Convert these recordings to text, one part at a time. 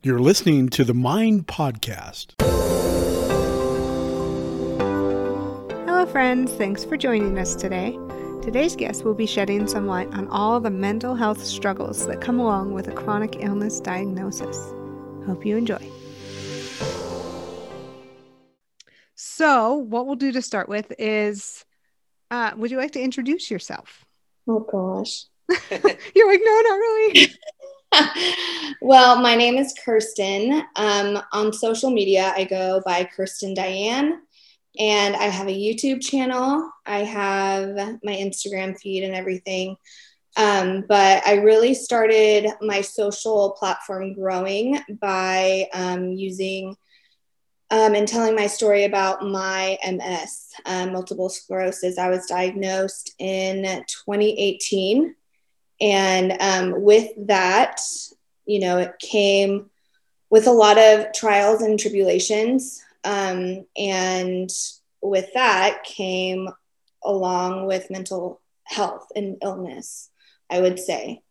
You're listening to the Mind Podcast. Hello, friends. Thanks for joining us today. Today's guest will be shedding some light on all the mental health struggles that come along with a chronic illness diagnosis. Hope you enjoy. So, what we'll do to start with is uh, would you like to introduce yourself? Oh, gosh. You're like, no, not really. well, my name is Kirstyn. Um, on social media, I go by Kirstyn Diane, and I have a YouTube channel. I have my Instagram feed and everything. Um, but I really started my social platform growing by um, using um, and telling my story about my MS, um, multiple sclerosis. I was diagnosed in 2018 and um, with that, you know, it came with a lot of trials and tribulations. Um, and with that came along with mental health and illness, I would say.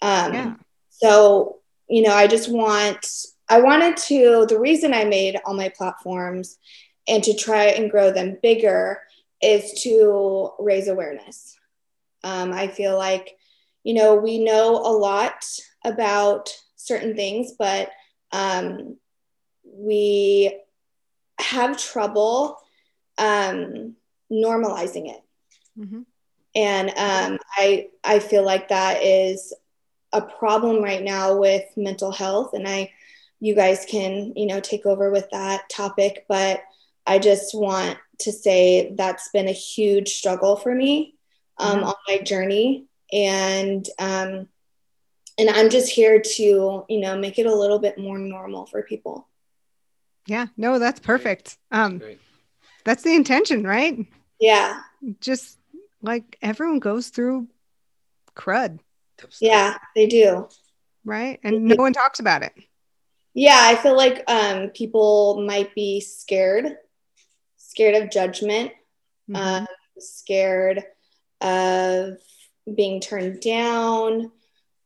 Um, yeah. So, you know, I just want, I wanted to, the reason I made all my platforms and to try and grow them bigger is to raise awareness. Um, I feel like you know, we know a lot about certain things, but um, we have trouble um, normalizing it. Mm-hmm. And um, I, I feel like that is a problem right now with mental health. And I, you guys can, you know, take over with that topic. But I just want to say that's been a huge struggle for me um, mm-hmm. on my journey and um, and I'm just here to you know make it a little bit more normal for people. Yeah, no, that's perfect. Um, that's the intention, right? Yeah, just like everyone goes through crud. Yeah, they do. Right, and no one talks about it. Yeah, I feel like um, people might be scared, scared of judgment, mm-hmm. um, scared of being turned down.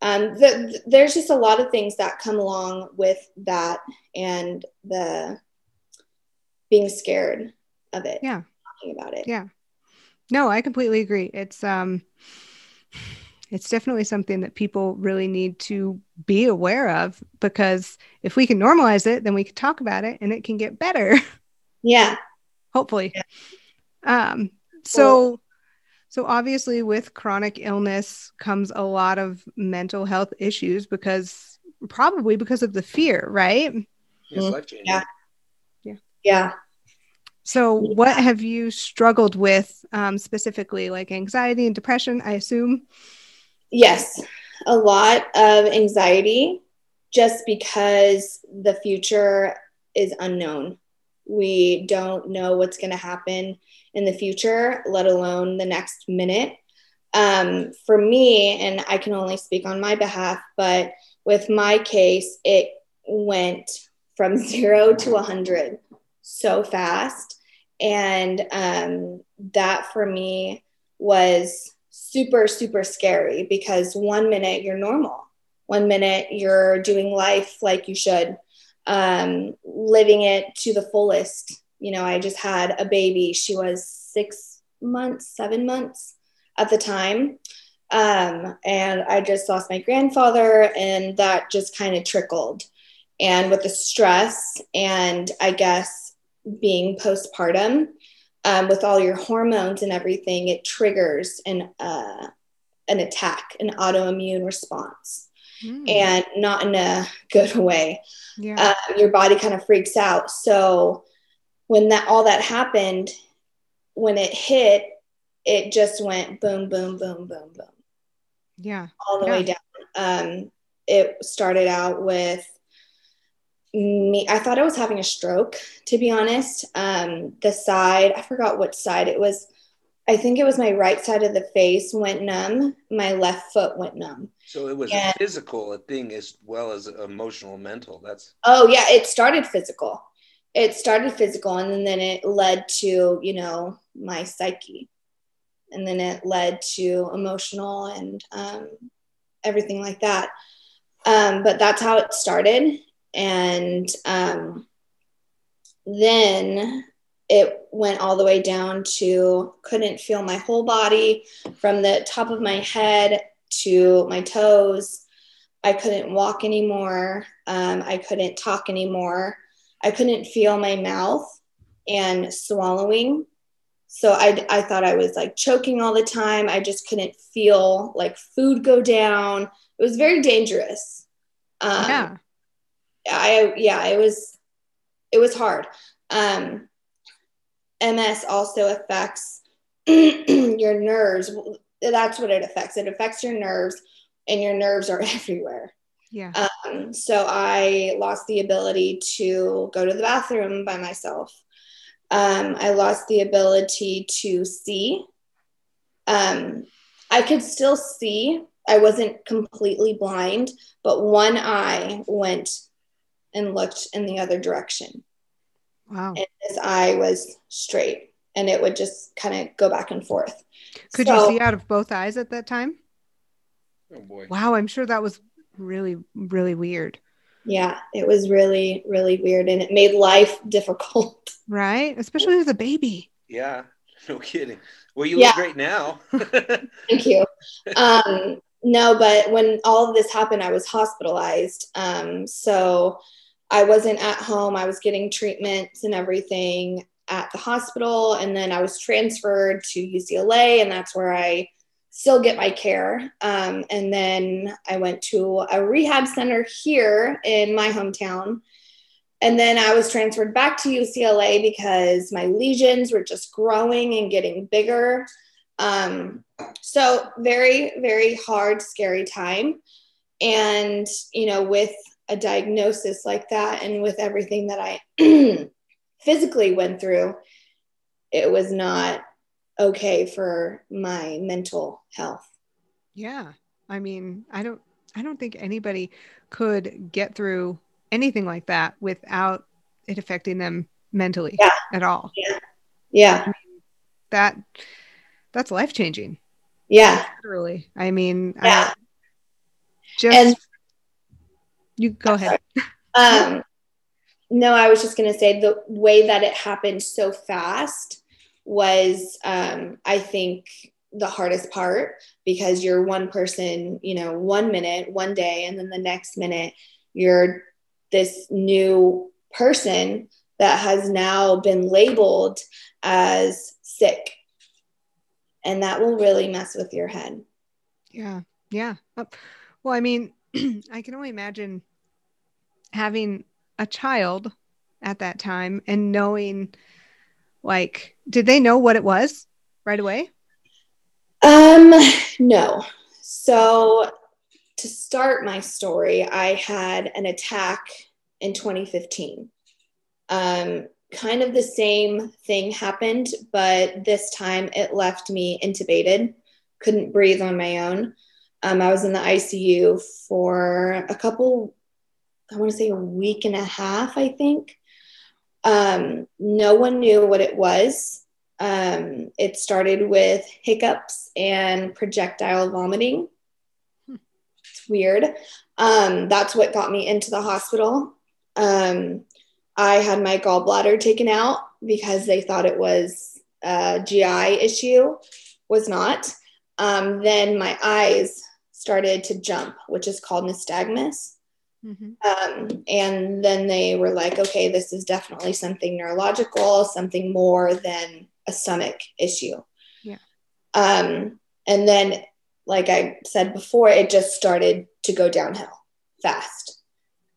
Um, the, there's just a lot of things that come along with that and the being scared of it. Yeah. Talking about it. Yeah. No, I completely agree. It's, um, it's definitely something that people really need to be aware of because if we can normalize it, then we can talk about it and it can get better. Yeah. Hopefully. Yeah. Um, so, so, obviously, with chronic illness comes a lot of mental health issues because probably because of the fear, right? Mm-hmm. Yeah. Yeah. Yeah. So, what have you struggled with um, specifically, like anxiety and depression? I assume. Yes, a lot of anxiety just because the future is unknown. We don't know what's going to happen in the future, let alone the next minute. Um, for me, and I can only speak on my behalf, but with my case, it went from zero to 100 so fast. And um, that for me was super, super scary because one minute you're normal, one minute you're doing life like you should, um, living it to the fullest you know, I just had a baby. She was six months, seven months at the time. Um, and I just lost my grandfather, and that just kind of trickled. And with the stress, and I guess being postpartum, um, with all your hormones and everything, it triggers an uh, an attack, an autoimmune response, mm. and not in a good way. Yeah. Uh, your body kind of freaks out. So when that all that happened, when it hit, it just went boom, boom, boom, boom, boom. Yeah. All the yeah. way down. Um, it started out with me. I thought I was having a stroke, to be honest. Um, the side, I forgot what side it was. I think it was my right side of the face went numb. My left foot went numb. So it was and, a physical thing as well as emotional, mental. That's oh yeah, it started physical it started physical and then it led to you know my psyche and then it led to emotional and um, everything like that um, but that's how it started and um, then it went all the way down to couldn't feel my whole body from the top of my head to my toes. I couldn't walk anymore. Um, I couldn't talk anymore. I couldn't feel my mouth and swallowing. So I, I thought I was like choking all the time. I just couldn't feel like food go down. It was very dangerous. Um, yeah. I, yeah, it was, it was hard. Um, MS also affects your nerves. That's what it affects. It affects your nerves, and your nerves are everywhere. Yeah. Um, so I lost the ability to go to the bathroom by myself. Um, I lost the ability to see. Um, I could still see. I wasn't completely blind, but one eye went and looked in the other direction. Wow. And his eye was straight and it would just kind of go back and forth. Could So- you see out of both eyes at that time? Oh boy. Wow, I'm sure that was really, really weird. Yeah, it was really, really weird and it made life difficult. Right? Especially as a baby. Yeah. No kidding. Well, you Yeah. look great now. Thank you. Um, no, but when all of this happened, I was hospitalized. Um, so I wasn't at home. I was getting treatments and everything at the hospital. And then I was transferred to UCLA, and that's where I still get my care. Um, and then I went to a rehab center here in my hometown. And then I was transferred back to UCLA because my lesions were just growing and getting bigger. Um, so very, very hard, scary time. And, you know, with a diagnosis like that and with everything that I physically went through, it was not okay for my mental health. Yeah. I mean, I don't I don't think anybody could get through anything like that without it affecting them mentally Yeah. at all. Yeah. That that's life changing, Yeah. literally. I mean, Yeah. I, just And- you go ahead. Um, no, I was just going to say the way that it happened so fast was, um, I think, the hardest part because you're one person, you know, one minute, one day, and then the next minute, you're this new person that has now been labeled as sick. And that will really mess with your head. Yeah. Yeah. Well, I mean, I can only imagine having a child at that time and knowing like did they know what it was right away? Um, no. So to start my story, I had an attack in 2015. Um, kind of the same thing happened, but this time it left me intubated, couldn't breathe on my own. Um, I was in the ICU for a couple, I want to say a week and a half, I think. Um, no one knew what it was. Um, it started with hiccups and projectile vomiting. It's weird. Um, that's what got me into the hospital. Um, I had my gallbladder taken out because they thought it was a GI issue, was not. Um, then my eyes started to jump, which is called nystagmus. Mhm. Um, and then they were like, okay, this is definitely something neurological, something more than a stomach issue. Yeah. Um, and then, like I said before, it just started to go downhill fast.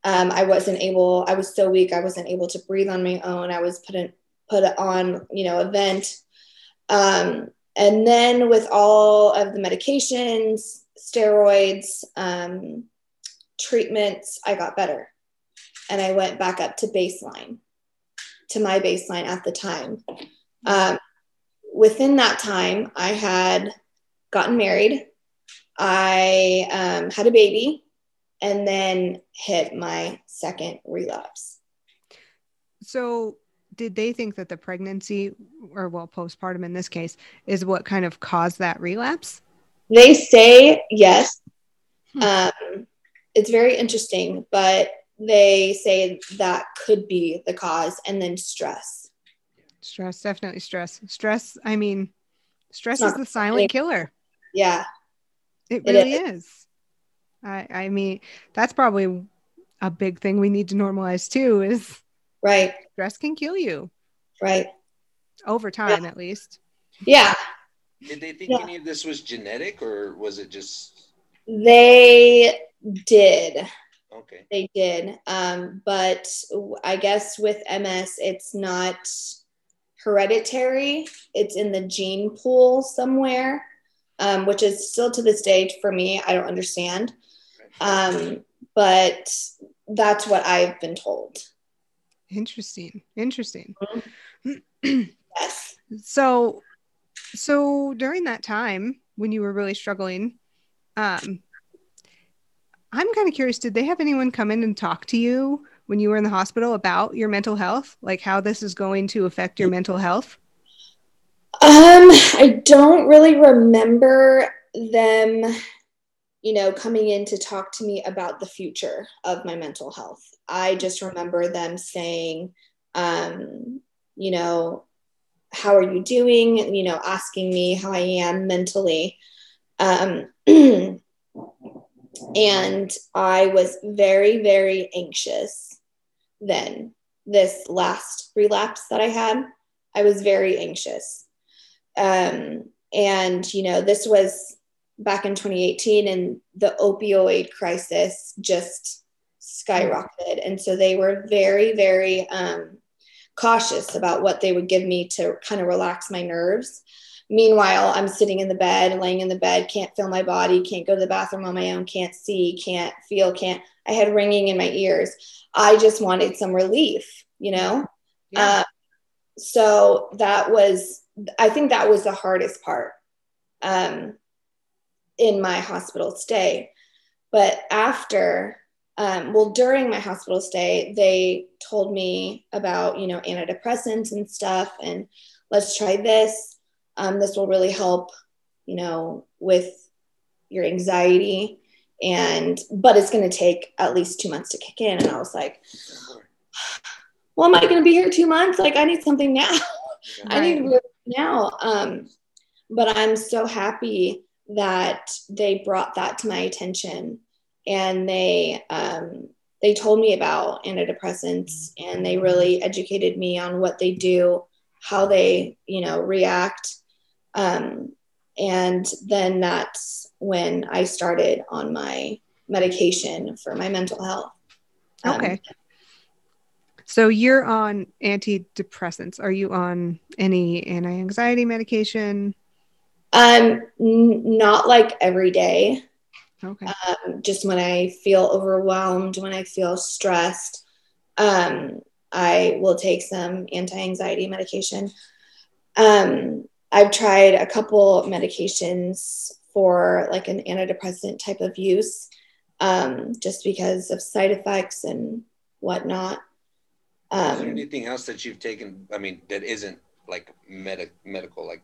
Um, I wasn't able, I was so weak, I wasn't able to breathe on my own. I was put in, put on, you know, a vent. Um, and then with all of the medications, steroids, um, treatments, I got better. And I went back up to baseline, to my baseline at the time. Um, within that time, I had gotten married, I um, had a baby, and then hit my second relapse. So did they think that the pregnancy or well postpartum in this case is what kind of caused that relapse? They say yes. Hmm. Um, it's very interesting, but they say that could be the cause, and then stress. Stress, definitely stress. Stress, I mean, stress It's is the silent killer. Yeah, It It really is. is. I I mean, that's probably a big thing we need to normalize too is right, stress can kill you right. over time at least. Yeah, Did they think Yeah. any of this was genetic or was it just they did. okay? They did. Um, but I guess with MS, it's not hereditary, it's in the gene pool somewhere, um, which is still to this day for me, I don't understand. Um, but that's what I've been told. Interesting. Interesting. Yes. So so during that time when you were really struggling, um I'm kind of curious, did they have anyone come in and talk to you when you were in the hospital about your mental health? Like how this is going to affect your mental health? Um, I don't really remember them, you know, coming in to talk to me about the future of my mental health. I just remember them saying, um, you know, how are you doing? You know, asking me how I am mentally. Um, and I was very, very anxious then. This last relapse that I had, I was very anxious. Um, and, you know, this was back in 2018, and the opioid crisis just skyrocketed. And so they were very, very um, cautious about what they would give me to kind of relax my nerves. Meanwhile, I'm sitting in the bed, laying in the bed, can't feel my body, can't go to the bathroom on my own, can't see, can't feel, can't. I had ringing in my ears. I just wanted some relief, you know? Yeah. Uh, so that was, I think that was the hardest part um, in my hospital stay. But after, um, well, during my hospital stay, they told me about, you know, antidepressants and stuff, and let's try this. Um, this will really help, you know, with your anxiety. And, but it's going to take at least two months to kick in. And I was like, well, am I going to be here two months? Like, I need something now. I need now. Um, but I'm so happy that they brought that to my attention and they um, they told me about antidepressants and they really educated me on what they do, how they you know react, um, and then that's when I started on my medication for my mental health. Um, Okay. So you're on antidepressants. Are you on any anti-anxiety medication? Um, n- not like every day. Okay. um, just when I feel overwhelmed, when I feel stressed, um, I will take some anti anxiety medication. Um, I've tried a couple medications for like an antidepressant type of use um, just because of side effects and whatnot. Is there Um, anything else that you've taken? I mean, that isn't like med- medical, like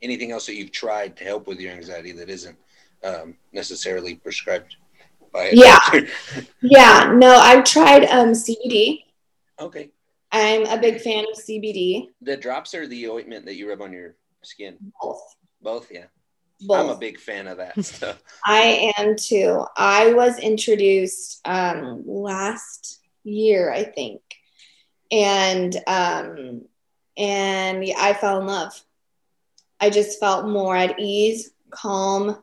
anything else that you've tried to help with your anxiety that isn't um, necessarily prescribed by Yeah. yeah, no, I've tried um, CBD. okay. I'm a big fan of CBD. The drops or the ointment that you rub on your skin? Both. Both, yeah. Both. I'm a big fan of that stuff. I am too. I was introduced um, last year, I think, and um, and yeah, I fell in love. I just felt more at ease, calm,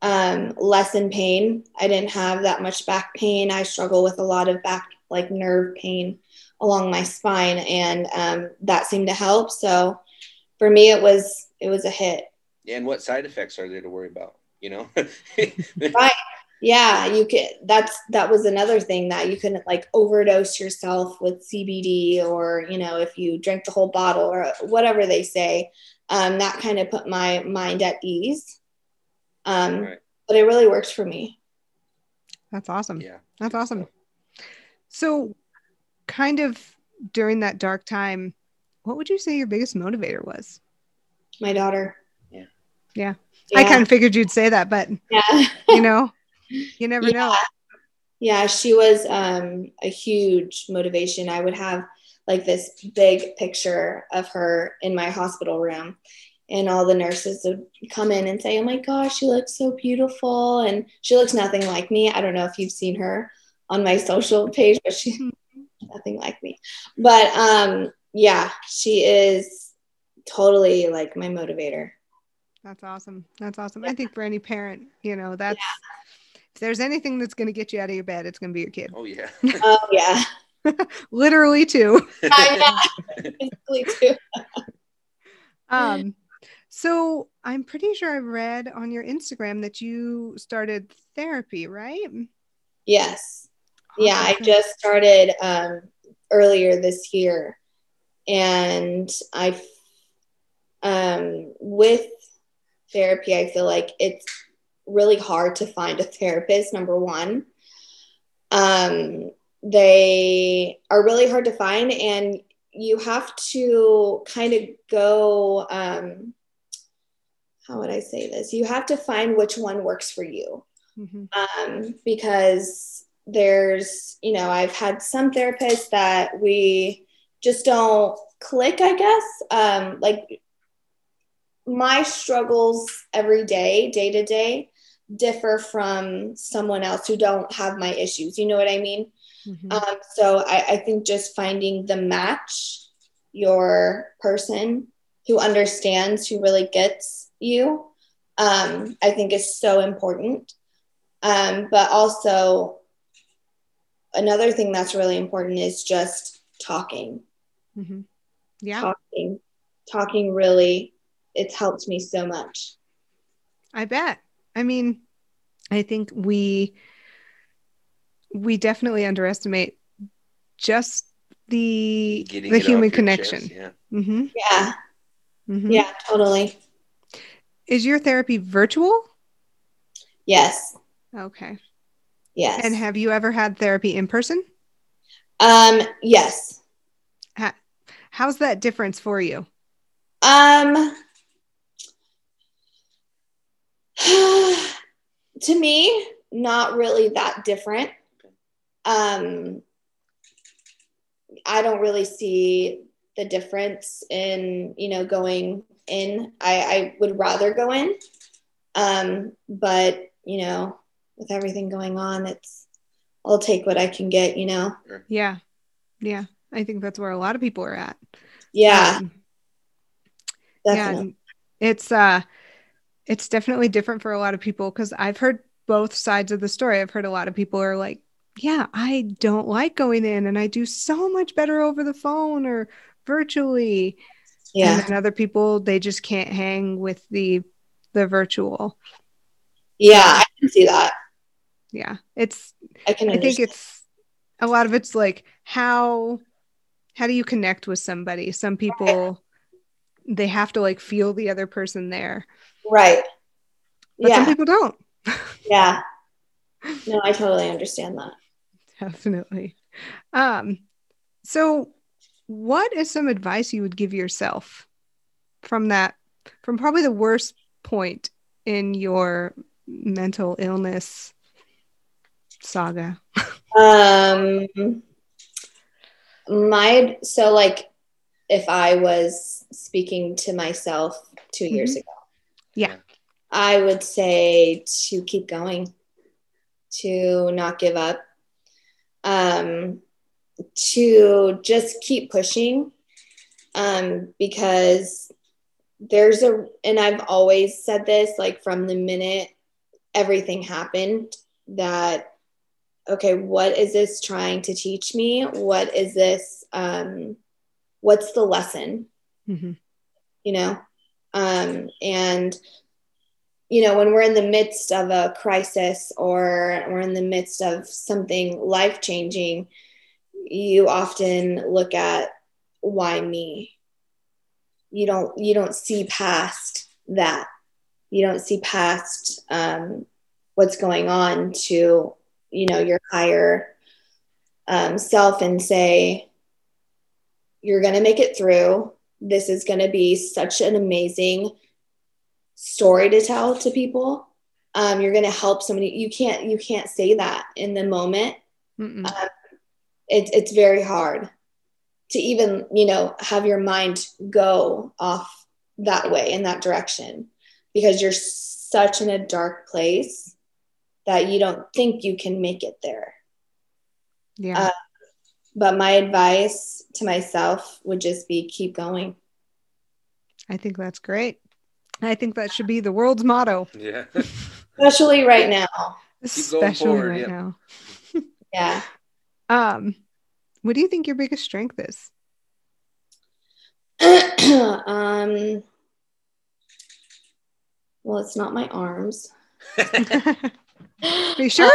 um, less in pain. I didn't have that much back pain. I struggle with a lot of back, like nerve pain along my spine, and um, that seemed to help. So for me, it was it was a hit. and what side effects are there to worry about? You know? Right. Yeah, you could. That's that was another thing that you couldn't like overdose yourself with CBD, or you know, if you drink the whole bottle or whatever they say. Um, that kind of put my mind at ease. Um, Right. But it really worked for me. That's awesome. yeah. That's awesome. So, kind of during that dark time, what would you say your biggest motivator was? My daughter. Yeah. Yeah. I kind of figured you'd say that, but yeah. you know, you never Yeah. know. Yeah, she was um, a huge motivation. I would have like this big picture of her in my hospital room, and all the nurses would come in and say, "Oh my gosh, she looks so beautiful," and she looks nothing like me. I don't know if you've seen her on my social page, but she's nothing like me. But um, yeah, she is totally like my motivator. That's awesome. That's awesome. Yeah. I think for any parent, you know, that's yeah. if there's anything that's going to get you out of your bed, it's going to be your kid. Oh yeah. oh yeah. Literally too. yeah. Basically too. um so I'm pretty sure I read on your Instagram that you started therapy, right? Yes. Awesome. Yeah, I just started um, earlier this year, and I, um, with therapy, I feel like it's really hard to find a therapist. Number one, um, they are really hard to find, and you have to kind of go. Um, how would I say this? You have to find which one works for you. Mm-hmm. Um, because there's, you know, I've had some therapists that we just don't click, I guess. Um, like my struggles every day, day to day, differ from someone else who don't have my issues. You know what I mean? Mm-hmm. Um, so I, I think just finding the match, your person who understands, who really gets you, um, I think is so important. Um, but also, another thing that's really important is just talking. Mm-hmm. Yeah. Talking. Talking really, it's helped me so much. I bet. I mean, I think we we definitely underestimate just the Getting the human connection. Chest, yeah. Mm-hmm. Yeah. Mm-hmm. Yeah, totally. Is your therapy virtual? Yes. Okay. Yes. And have you ever had therapy in person? Um, yes. How, how's that difference for you? Um, to me, not really that different. Um, I don't really see the difference in, you know, going in. I, I would rather go in. Um, but, you know, with everything going on, it's, I'll take what I can get, you know? Yeah. Yeah. I think that's where a lot of people are at. Yeah. Um. Yeah. It's, uh, it's definitely different for a lot of people because I've heard both sides of the story. I've heard a lot of people are like, yeah, I don't like going in and I do so much better over the phone or virtually. Yeah. And then other people they just can't hang with the the virtual. Yeah, I can see that. Yeah. It's I can I think it's a lot of it's like how how do you connect with somebody? Some people they have to like feel the other person there. Right. But yeah. some people don't. yeah. No, I totally understand that. Definitely. Um so what is some advice you would give yourself from that from probably the worst point in your mental illness saga um my so like if i was speaking to myself 2 mm-hmm. years ago yeah i would say to keep going to not give up um to just keep pushing um, because there's a, and I've always said this like from the minute everything happened that, okay, what is this trying to teach me? What is this? Um, what's the lesson? Mm-hmm. You know? Um, and, you know, when we're in the midst of a crisis or we're in the midst of something life changing, you often look at why me you don't you don't see past that you don't see past um, what's going on to you know your higher um, self and say you're going to make it through. This is going to be such an amazing story to tell to people. Um, you're going to help somebody you can't you can't say that in the moment. Um, it's it's very hard to even you know have your mind go off that way in that direction because you're such in a dark place that you don't think you can make it there yeah. uh, but my advice to myself would just be keep going I think that's great. I think that should be the world's motto, Yeah. especially right now especially forward, right yeah. now. yeah Um, what do you think your biggest strength is? um well it's not my arms Are you sure?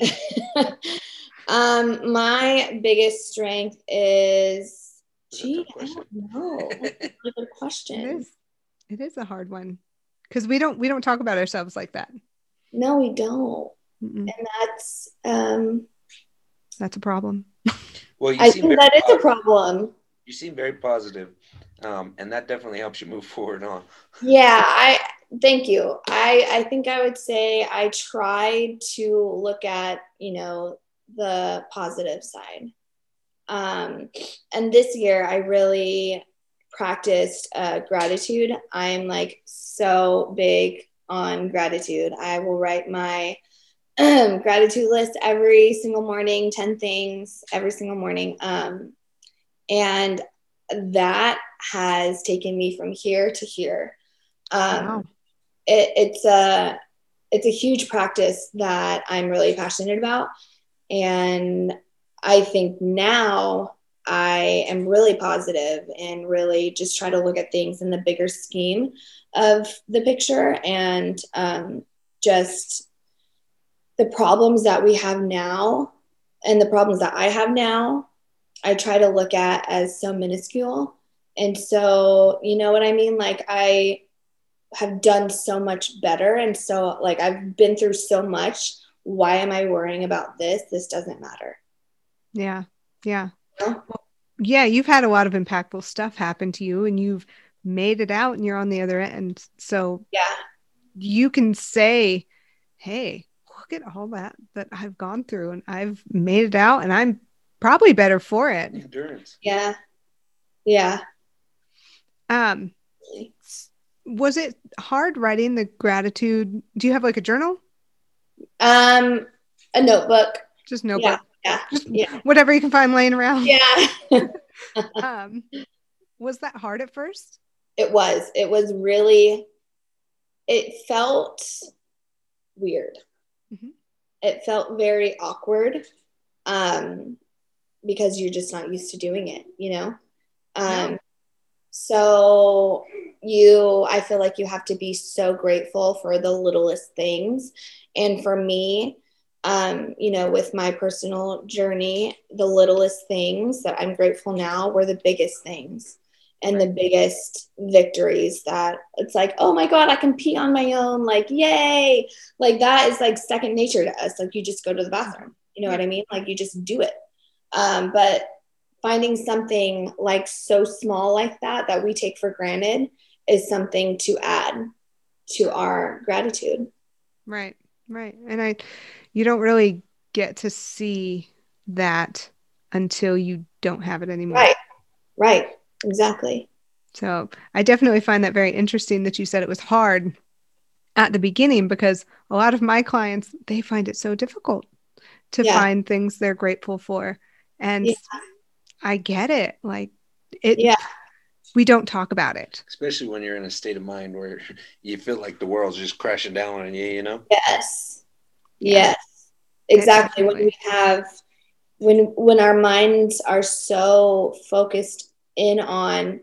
um my biggest strength is gee i don't know That's a good question is. It is a hard one because we don't we don't talk about ourselves like that. no we don't Mm-mm. and that's um That's a problem. well, you i seem think very that is a problem You seem very positive, um, and that definitely helps you move forward on. Yeah, I thank you. I I think I would say I tried to look at, you know, the positive side. Um and this year I really practiced uh, gratitude. I'm like so big on gratitude. I will write my gratitude list every single morning, 10 things every single morning. Um, and that has taken me from here to here. Um, Wow. It, it's a it's a huge practice that I'm really passionate about, and I think now I am really positive and really just try to look at things in the bigger scheme of the picture and um, just the problems that we have now and the problems that I have now. I try to look at as so minuscule. And so, you know what I mean? Like, I have done so much better. And so, like, I've been through so much. Why am I worrying about this? This doesn't matter. Yeah. Yeah. Yeah. Well, yeah. You've had a lot of impactful stuff happen to you and you've made it out and you're on the other end. So Yeah. you can say, Hey, look at all that that I've gone through and I've made it out and I'm probably better for it. Endurance. Yeah. Yeah. Um, was it hard writing the gratitude? Do you have like a journal? Um, a notebook. Just notebook, Yeah. just Yeah. whatever you can find laying around. Yeah. Um, was that hard at first? it was. It was really, it felt weird. Mhm. It felt very awkward um, because you're just not used to doing it, you know? Um. So you, I feel like you have to be so grateful for the littlest things. And for me, um, you know, with my personal journey, the littlest things that I'm grateful now were the biggest things and the biggest victories that it's like, oh my God, I can pee on my own. Like, yay. Like, that is like second nature to us. Like, you just go to the bathroom. You know what I mean? Like, you just do it. Um, but finding something like so small like that that we take for granted is something to add to our gratitude. Right, right. And I, you don't really get to see that until you don't have it anymore. Right. Right. Exactly. So I definitely find that very interesting that you said it was hard at the beginning because a lot of my clients they find it so difficult to Yeah. find things they're grateful for. And Yeah. I get it. Like it Yeah. we don't talk about it. Especially when you're in a state of mind where you feel like the world's just crashing down on you, you know? Yes. Yeah. Yes. Exactly. When we have when when our minds are so focused in on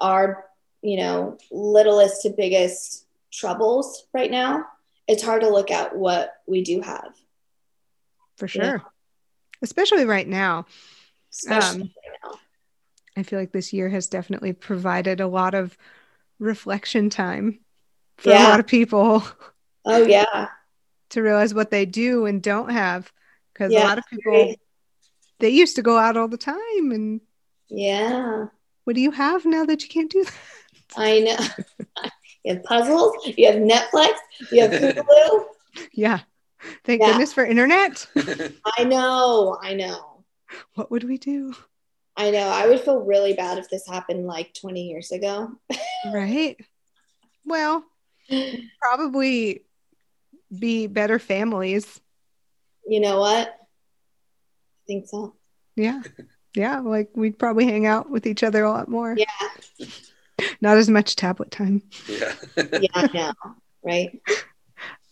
our, you know, littlest to biggest troubles right now, it's hard to look at what we do have. For Yeah. sure. Especially right now. Especially Um, right now. I feel like this year has definitely provided a lot of reflection time for a lot of people Oh yeah. to realize what they do and don't have. Because a lot of people, agree. they used to go out all the time. And Yeah. what do you have now that you can't do that? I know. You have puzzles. You have Netflix. You have Hulu. Yeah. Thank Yeah. goodness for internet. I know. I know. What would we do? I know. I would feel really bad if this happened like 20 years ago. Right. Well, probably be better families. You know what? I think so. Yeah. Yeah. Like we'd probably hang out with each other a lot more. Yeah. Not as much tablet time. yeah. Yeah, I know. Right.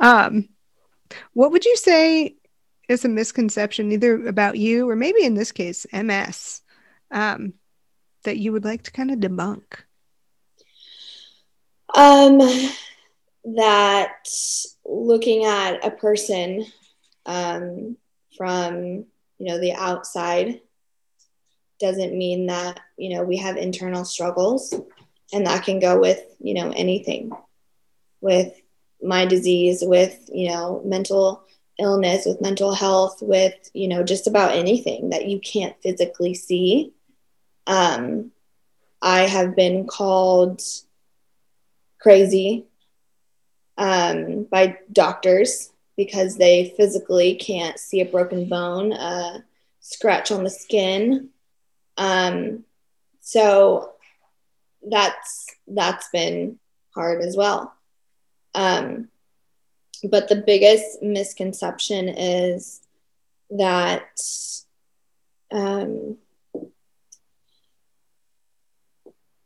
Um, what would you say is a misconception, either about you or maybe in this case, MS, um, that you would like to kind of debunk? Um, that looking at a person um, from you know the outside doesn't mean that you know we have internal struggles, and that can go with you know anything, with my disease, with you know mental illness, with mental health, with you know just about anything that you can't physically see. Um, I have been called crazy um, by doctors because they physically can't see a broken bone, a scratch on the skin. Um, so that's that's been hard as well. Um, but the biggest misconception is that um,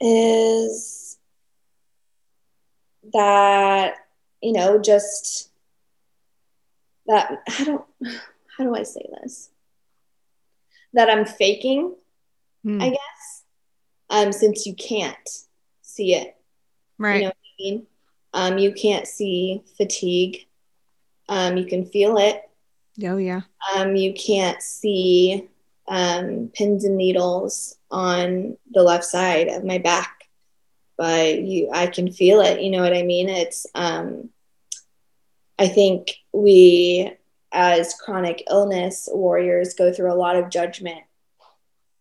is that you know just that i don't how do i say this? That i'm faking Hmm, i guess um since you can't see it. Right. you know what i mean? Um you can't see fatigue um you can feel it oh, yeah. um you can't see um pins and needles on the left side of my back but you i can feel it you know what i mean it's um i think we as chronic illness warriors go through a lot of judgment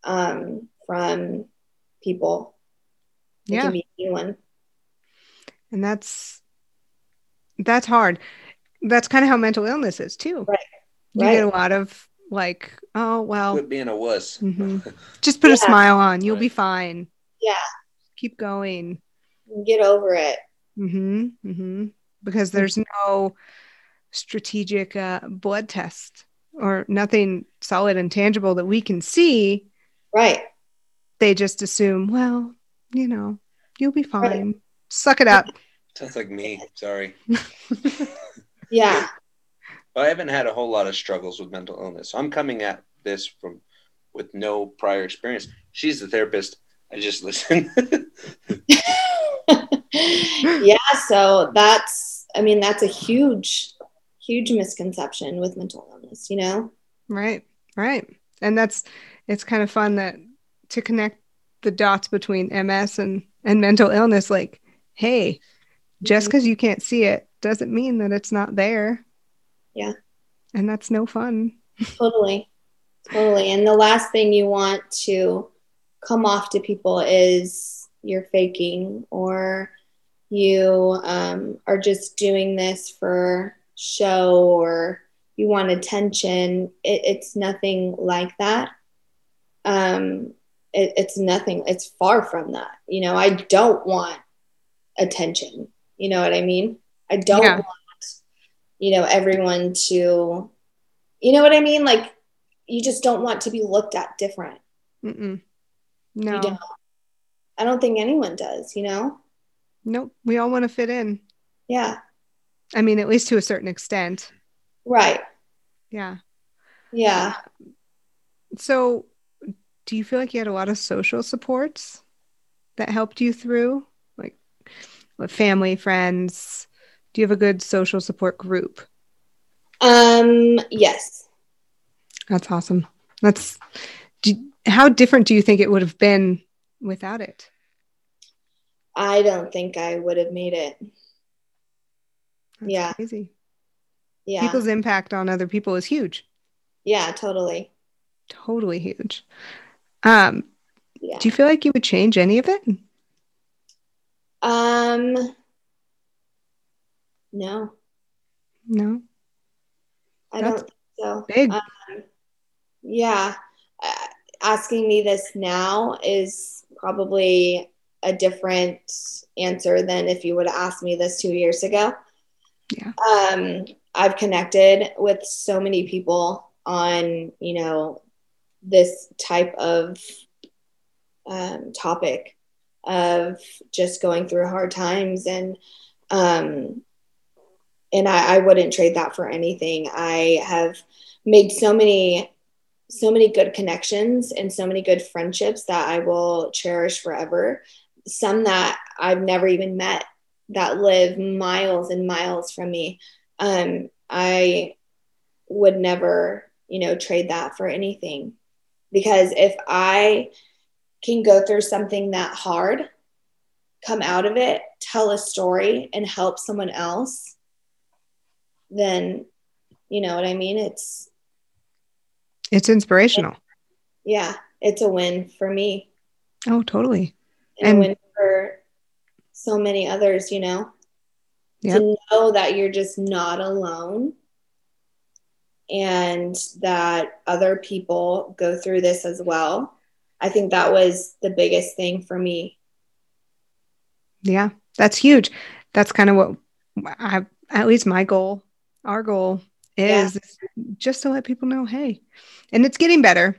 um from people it Yeah. anyone And that's that's hard. That's kind of how mental illness is too. Right. You get a lot of like, oh well, Quit being a wuss. Mhm. just put a smile on. You'll Right. be fine. yeah Keep going. get over it hmm hmm Because there's no strategic uh, blood test or nothing solid and tangible that we can see. right They just assume, well, you know, you'll be fine. Suck it up. Sounds like me. Sorry. yeah I haven't had a whole lot of struggles with mental illness. I'm coming at this from with no prior experience. She's the therapist. I just listen. yeah so that's i mean that's a huge huge misconception with mental illness you know Right, right. And that's it's kind of fun that to connect the dots between MS and and mental illness like hey, just mm-hmm. cuz you can't see it doesn't mean that it's not there. Yeah. And that's no fun. totally. Totally. And the last thing you want to come off to people is you're faking or you um, are just doing this for show or you want attention. It, it's nothing like that. Um, it, it's nothing. It's far from that. You know i don't want attention. You know what i mean i don't Yeah. want you know everyone to you know what i mean like you just don't want to be looked at different Mm-mm. No. you don't i don't think anyone does you know Nope. We all want to fit in. yeah I mean, at least to a certain extent. right Yeah. yeah So, do you feel like you had a lot of social supports that helped you through, like with family, friends? Do you have a good social support group? um yes That's awesome. That's do, how different do you think it would have been without it? i don't think i would have made it That's Yeah. crazy. yeah People's impact on other people is huge, yeah totally totally huge. Um, yeah do you feel like you would change any of it? um No, No. I That's don't think so. big. Um, yeah. Uh, asking me this now is probably a different answer than if you would have asked me this two years ago. Yeah. Um, I've connected with so many people on, you know, this type of um, topic of just going through hard times and um, and I, I wouldn't trade that for anything. I have made so many so many good connections and so many good friendships that I will cherish forever. Some that I've never even met that live miles and miles from me. Um, I would never, you know, trade that for anything. Because if I can go through something that hard, come out of it, tell a story, and help someone else, then you know what I mean? It's It's inspirational. yeah, it's a win for me Oh, totally. and, And- a win for so many others, you know. Yep. To know that you're just not alone and that other people go through this as well. I think that was the biggest thing for me. Yeah, that's huge. That's kind of what I, at least my goal, our goal is, is just to let people know, hey, and it's getting better.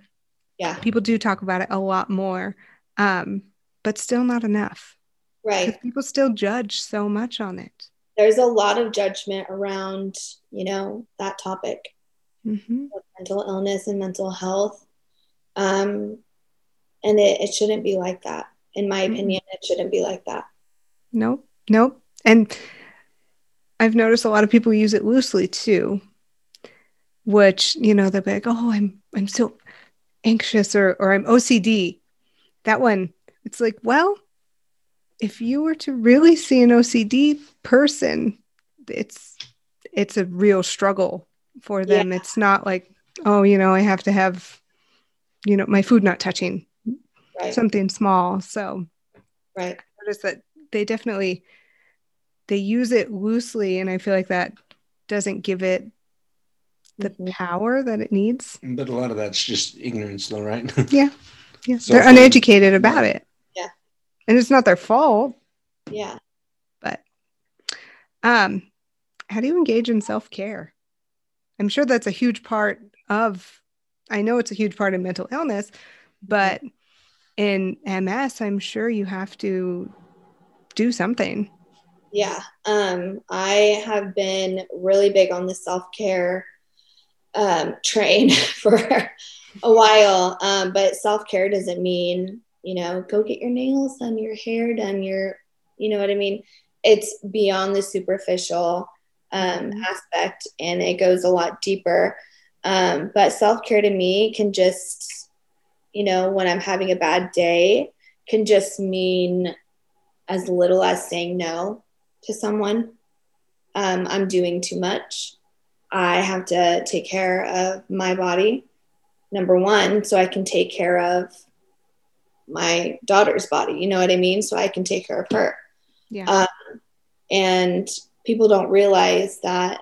Yeah, People do talk about it a lot more, um, but still not enough right. people still judge so much on it. There's a lot of judgment around, you know, that topic. hmm mental illness and mental health. Um, and it, it shouldn't be like that. In my Mhm. opinion, it shouldn't be like that. Nope, nope. And I've noticed a lot of people use it loosely too, which you know they'll be like, "Oh, I'm I'm so anxious," or or I'm OCD. That one, it's like, well, if you were to really see an OCD person, it's it's a real struggle for them. It's not like, oh, you know, I have to have, you know, my food not touching Right. something small. So right. notice that they definitely they use it loosely and i feel like that doesn't give it the Mhm. power that it needs But a lot of that's just ignorance, though, right? yeah yeah So they're if- uneducated about it Yeah. and it's not their fault Yeah. but um how do you engage in self-care i'm sure that's a huge part of i know it's a huge part of mental illness but in ms i'm sure you have to do something Yeah. Um, I have been really big on the self care um, train for a while. Um, but self care doesn't mean, you know, go get your nails done, your hair done, your, you know what I mean? It's beyond the superficial um, Mhm. aspect and it goes a lot deeper. Um, but self care to me can just, you know, when I'm having a bad day, can just mean as little as saying no to someone. Um, I'm doing too much. I have to take care of my body, number one, so I can take care of my daughter's body. You know what I mean? So I can take care of her. yeah Um, and people don't realize that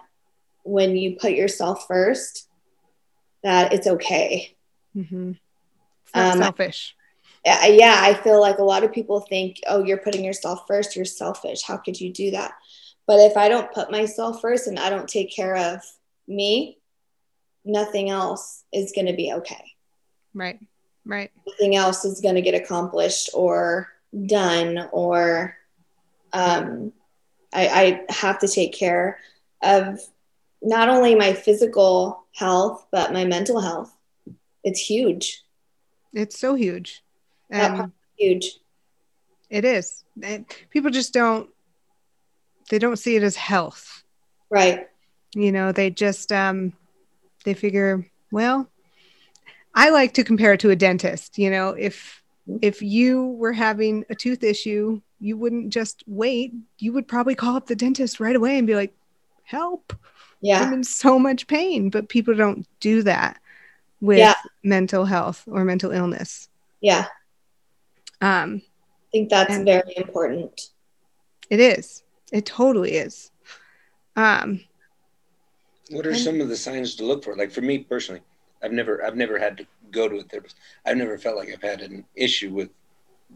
when you put yourself first, that it's okay. mm-hmm. it's not um, selfish yeah, I feel like a lot of people think, oh, you're putting yourself first, you're selfish. How could you do that? But if I don't put myself first and I don't take care of me, nothing else is going to be okay. right right Nothing else is going to get accomplished or done, or um, I, I have to take care of not only my physical health, but my mental health. It's huge, It's so huge. And huge. it is. People just don't they don't see it as health. Right. You know, they just um they figure, well, I like to compare it to a dentist, you know, if if you were having a tooth issue, you wouldn't just wait. You would probably call up the dentist right away and be like, "Help. Yeah. I'm in so much pain." But people don't do that with Yeah. mental health or mental illness. Yeah. Um I think that's very important. It is. It totally is. Um, What are And- some of the signs to look for? Like for me personally, I've never I've never had to go to a therapist. I've never felt like I've had an issue with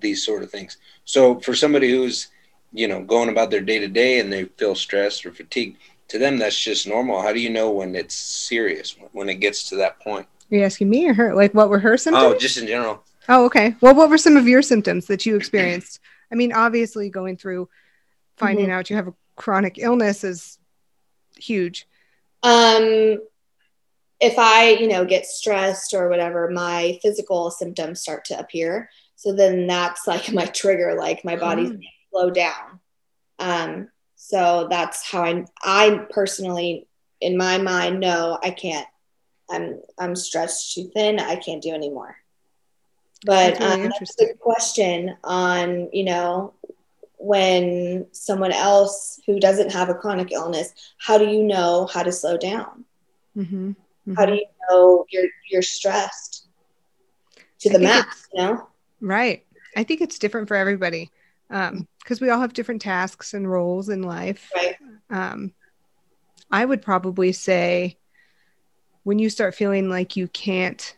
these sort of things. So for somebody who's, you know, going about their day to day and they feel stressed or fatigued, to them that's just normal. How do you know when it's serious when it gets to that point? are you asking me or her? Like, what were her symptoms? Oh, just in general. Oh, okay. Well, what were some of your symptoms that you experienced? I mean, obviously, going through finding out you have a chronic illness is huge. Um, if I, you know, get stressed or whatever, my physical symptoms start to appear. So then that's like my trigger, like my body's Mm. slow down. Um, so that's how I, I personally, in my mind, know I can't. I'm, I'm stretched too thin. I can't do anymore. But That's really um, that's a good question on, you know, when someone else who doesn't have a chronic illness, how do you know how to slow down? hmm How do you know you're you're stressed to the max? You know, Right. I think it's different for everybody because we all have different tasks and roles in life. right? Um, I would probably say when you start feeling like you can't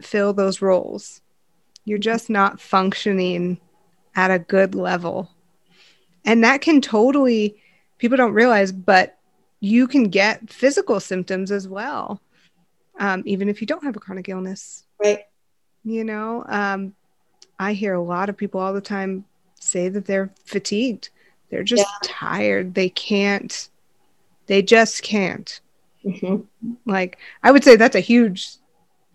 fill those roles, you're just not functioning at a good level. And that can totally, people don't realize, but you can get physical symptoms as well, um, even if you don't have a chronic illness. Right. You know, um, I hear a lot of people all the time say that they're fatigued. They're just tired. They can't, they just can't. hmm Like, I would say that's a huge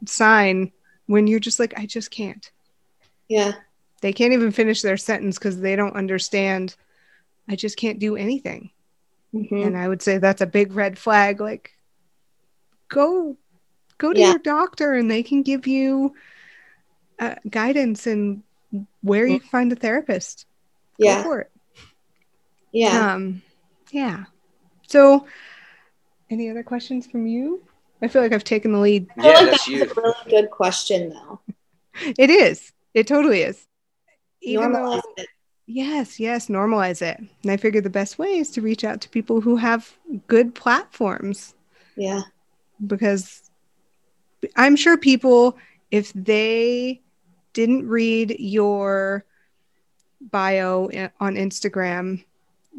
sign when you're just like, I just can't. Yeah, They can't even finish their sentence because they don't understand. I just can't do anything. hmm And I would say that's a big red flag. Like, go, go to Yeah. your doctor and they can give you uh, guidance and where you can find a therapist. Go yeah, for it. yeah. Um, yeah. So, any other questions from you? I feel like I've taken the lead. I feel Yeah, like that's that's a really good question, though. It is. It totally is. Even Normalize though, it. yes, yes, normalize it. And I figure the best way is to reach out to people who have good platforms Yeah, because I'm sure people, if they didn't read your bio on Instagram,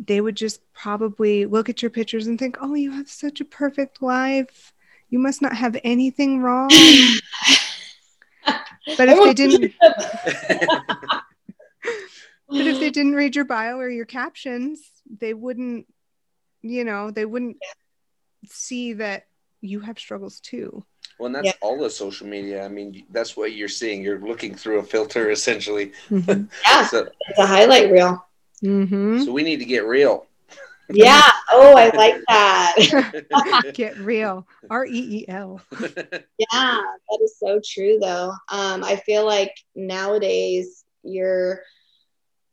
they would just probably look at your pictures and think, oh, you have such a perfect life. You must not have anything wrong. But if they didn't, but if they didn't read your bio or your captions, they wouldn't, you know, they wouldn't see that you have struggles too. Well, and that's Yeah. all the social media. I mean, that's what you're seeing. You're looking through a filter essentially. Mhm. yeah, So, it's a highlight reel. Mhm. so we need to get real. Yeah. Oh, I like that. Get real. R E E L. Yeah, that is so true though. Um, I feel like nowadays you're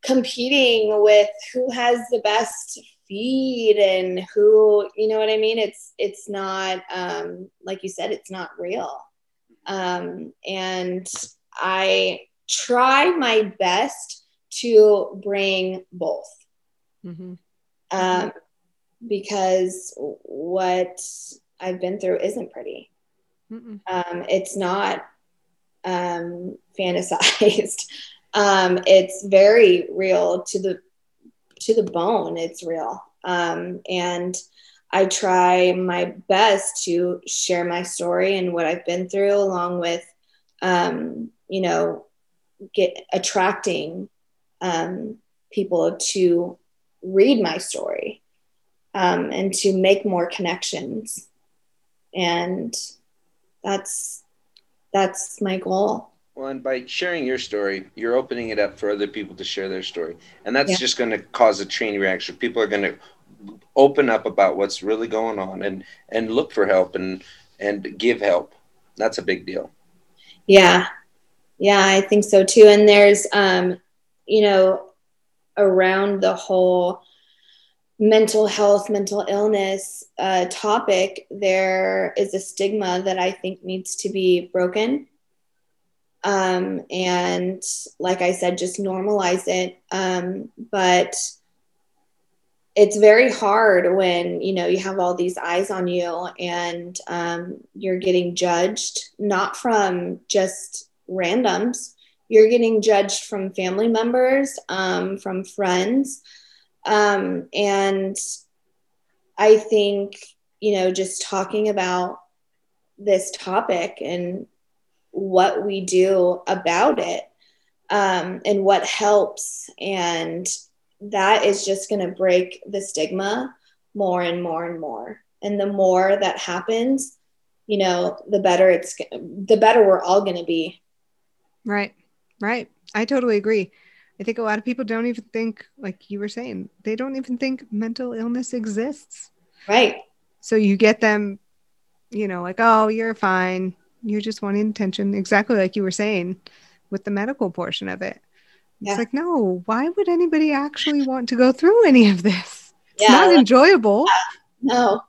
competing with who has the best feed and who, you know what I mean? It's it's not um, like you said, it's not real. Um, and I try my best to bring both Mhm. Um, because what I've been through isn't pretty um, it's not um, fantasized. um, it's very real to the to the bone. It's real, um, and I try my best to share my story and what I've been through, along with um, you know, get attracting um, people to read my story um, and to make more connections and that's that's my goal Well, and by sharing your story, you're opening it up for other people to share their story, and that's Yeah. just going to cause a chain reaction. People are going to open up about what's really going on and and look for help and and give help. That's a big deal. yeah yeah i think so too and there's um you know around the whole mental health mental illness uh, topic there is a stigma that i think needs to be broken. Um, and like i said just normalize it. Um, but it's very hard when you know you have all these eyes on you and um, you're getting judged not from just randoms you're getting judged from family members um, from friends um, and i think you know just talking about this topic and what we do about it um, and what helps and that is just going to break the stigma more and more and more. And the more that happens, you know, the better it's the better we're all going to be. Right. Right. I totally agree. I think a lot of people don't even think like you were saying, they don't even think mental illness exists. Right. So you get them, you know, like, "Oh, you're fine. You're just wanting attention." Exactly like you were saying with the medical portion of it. Yeah. It's like, no, why would anybody actually want to go through any of this? It's yeah, not enjoyable. No.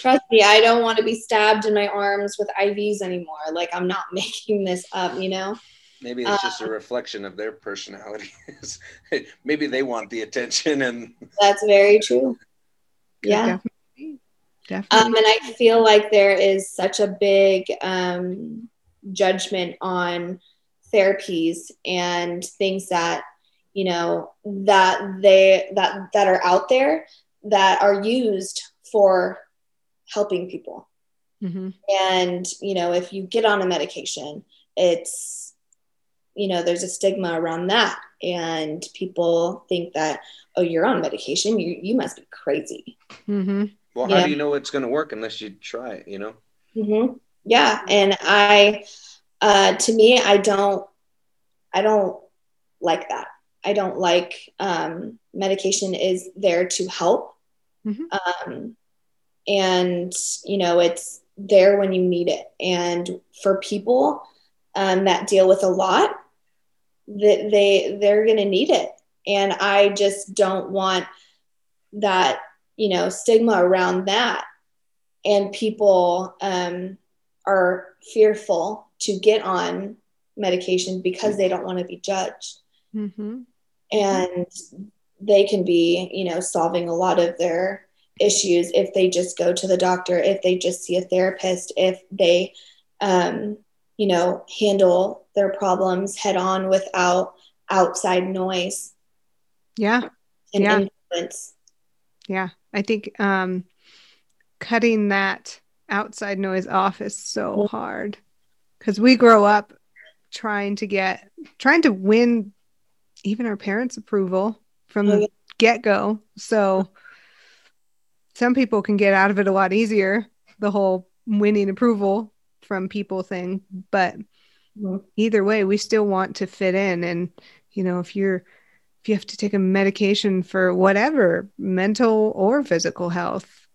Trust me, I don't want to be stabbed in my arms with IVs anymore. Like I'm not making this up, you know? Maybe it's just a um, reflection of their personalities. Maybe they want the attention and That's very true. Yeah. Definitely. Definitely. Um, and I feel like there is such a big um, judgment on therapies and things that you know that they that that are out there that are used for helping people mm-hmm. and you know if you get on a medication it's you know there's a stigma around that and people think that oh you're on medication you you must be crazy mm-hmm. well how do you know it's going to work unless you try it you know mm-hmm. yeah and i uh, to me, I don't, I don't like that. I don't like um, medication is there to help, mm-hmm. um, and you know it's there when you need it. And for people um, that deal with a lot, that they they're going to need it. And I just don't want that you know stigma around that, and people um, are fearful to get on medication because they don't want to be judged. Mm-hmm. And they can be, you know, solving a lot of their issues if they just go to the doctor, if they just see a therapist, if they, um, you know, handle their problems head on without outside noise. Yeah. And yeah. influence. Yeah. I think um, cutting that outside noise off is so mm-hmm. hard because we grow up trying to get trying to win even our parents approval from the get-go so some people can get out of it a lot easier the whole winning approval from people thing but mm-hmm. either way we still want to fit in and you know if you're if you have to take a medication for whatever mental or physical health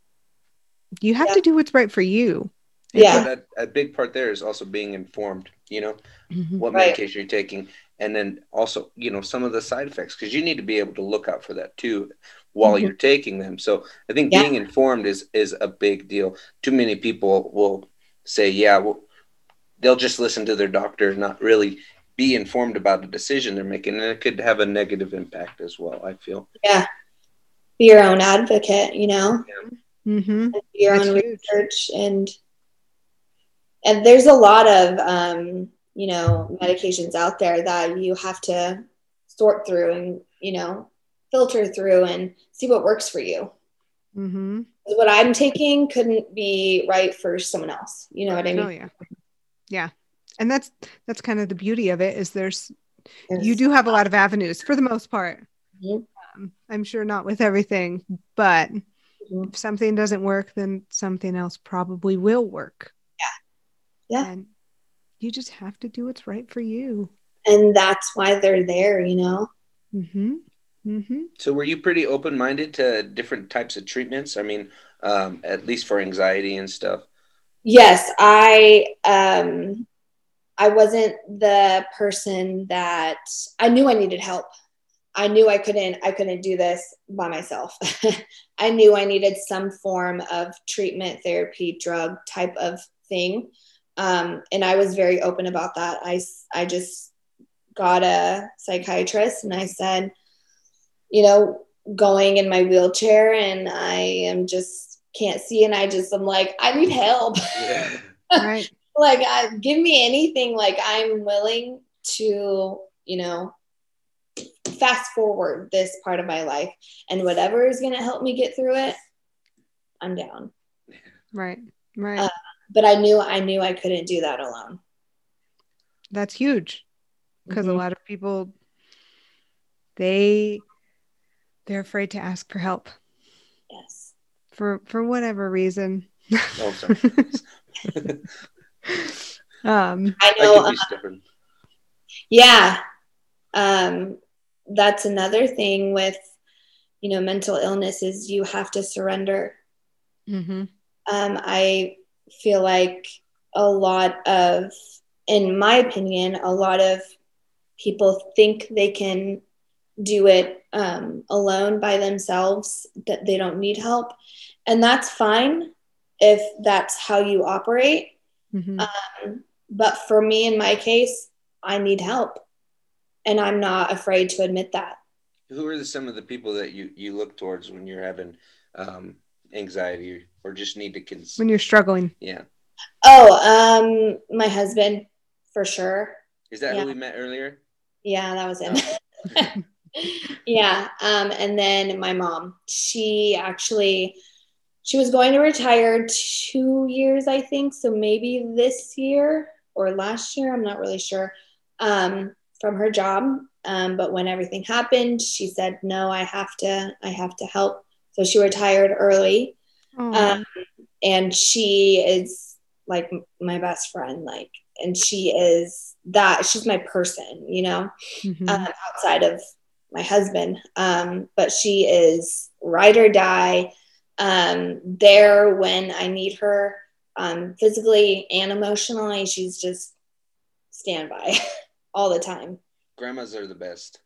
you have yeah. to do what's right for you. Yeah. That, a big part there is also being informed, you know, mm-hmm. what right. medication you're taking. And then also, you know, some of the side effects, because you need to be able to look out for that too while mm-hmm. you're taking them. So I think yeah. being informed is is a big deal. Too many people will say, yeah, well, they'll just listen to their doctor, not really be informed about the decision they're making. And it could have a negative impact as well, I feel. Yeah. Be your own advocate, you know? Yeah mm-hmm. your That's own huge. research and and there's a lot of um, you know medications out there that you have to sort through and you know filter through and see what works for you mm-hmm. What i'm taking couldn't be right for someone else you know what i mean oh, yeah yeah and that's that's kind of the beauty of it is there's yes. you do have a lot of avenues for the most part mm-hmm. um, i'm sure not with everything but Mm-hmm. If something doesn't work, then something else probably will work. Yeah. Yeah. And you just have to do what's right for you. And that's why they're there, you know? Mm-hmm. Mm-hmm. So, were you pretty open minded to different types of treatments? I mean, um, at least for anxiety and stuff. Yes, I um, I wasn't the person that I knew I needed help. I knew I couldn't I couldn't do this by myself. I knew I needed some form of treatment, therapy, drug type of thing. Um, and I was very open about that. I, I just got a psychiatrist and I said, you know, going in my wheelchair and I am just can't see and I just I'm like I need help. Yeah. Right. like I, give me anything like I'm willing to, you know, fast forward this part of my life and whatever is going to help me get through it, I'm down. Right. Right. Uh, But I knew I knew I couldn't do that alone. That's huge because a Mhm. lot of people they they're afraid to ask for help Yes. for for whatever reason. Oh, um I I know could be. Yeah. Um, that's another thing with, you know, mental illness is you have to surrender. mhm. Um, I feel like a lot of, in my opinion, a lot of people think they can do it um, alone by themselves, that they don't need help. And that's fine if that's how you operate. Mhm. Um, but for me, in my case, I need help. And I'm not afraid to admit that. Who are the, some of the people that you, you look towards when you're having um, anxiety or just need to cons- when you're struggling. Yeah. Oh, um, my husband, for sure. Is that Yeah. who we met earlier? Yeah, that was him. yeah. Um, and then my mom, she actually she was going to retire two years, I think. So maybe this year or last year, I'm not really sure. Um, from her job. Um, but when everything happened, she said, No, I have to, I have to help. So she retired early. Um, and she is like my best friend, like, and she is that she's my person, you know mhm. um, outside of my husband. Um, but she is ride or die, um, there when I need her, um, physically and emotionally. She's just standby all the time. Grandmas are the best.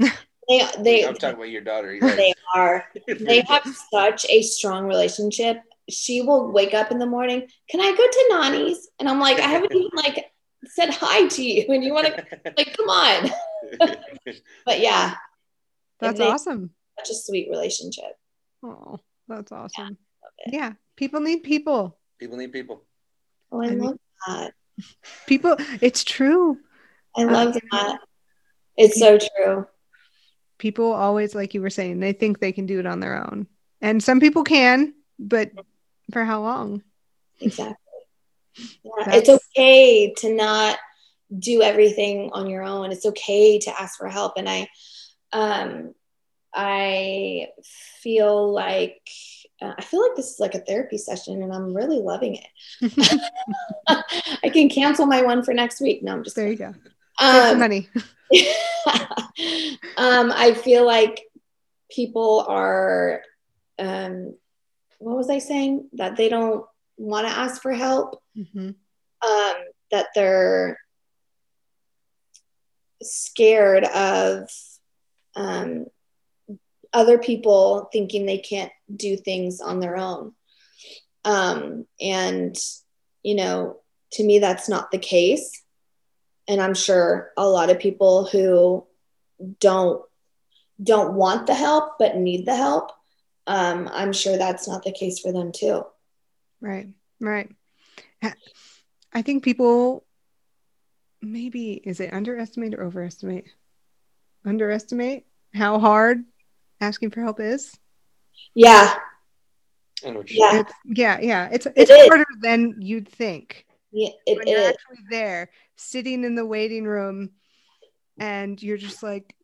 They they I'm talking about your daughter. You're they are they have such a strong relationship. She will wake up in the morning. Can I go to Nani's? And I'm like, I haven't even like said hi to you, and you want to like, come on. But yeah, that's awesome. such a sweet relationship. Oh, that's awesome. it. Yeah, people need people. people need people. Oh, I, I mean- love that. People, it's true. I Uh, love you know, that. It's so true. People always, like you were saying, they think they can do it on their own, and some people can, but for how long? Exactly. Yeah, it's okay to not do everything on your own. It's okay to ask for help. And I, um, I feel like uh, I feel like this is like a therapy session, and I'm really loving it. I can cancel my one for next week. No, I'm just there you go. Um, money. um, I feel like people are, um, what was I saying? That they don't want to ask for help, Mhm. um, that they're scared of um, other people thinking they can't do things on their own. Um, and, you know, to me, that's not the case and i'm sure a lot of people who don't don't want the help but need the help um, i'm sure that's not the case for them too Right, right. I think people maybe is it underestimate or overestimate? Underestimate how hard asking for help is. yeah I know what you're Yeah. It's, yeah, yeah. It's it's is. harder than you'd think. yeah, it when you're is actually there, sitting in the waiting room, and you're just like,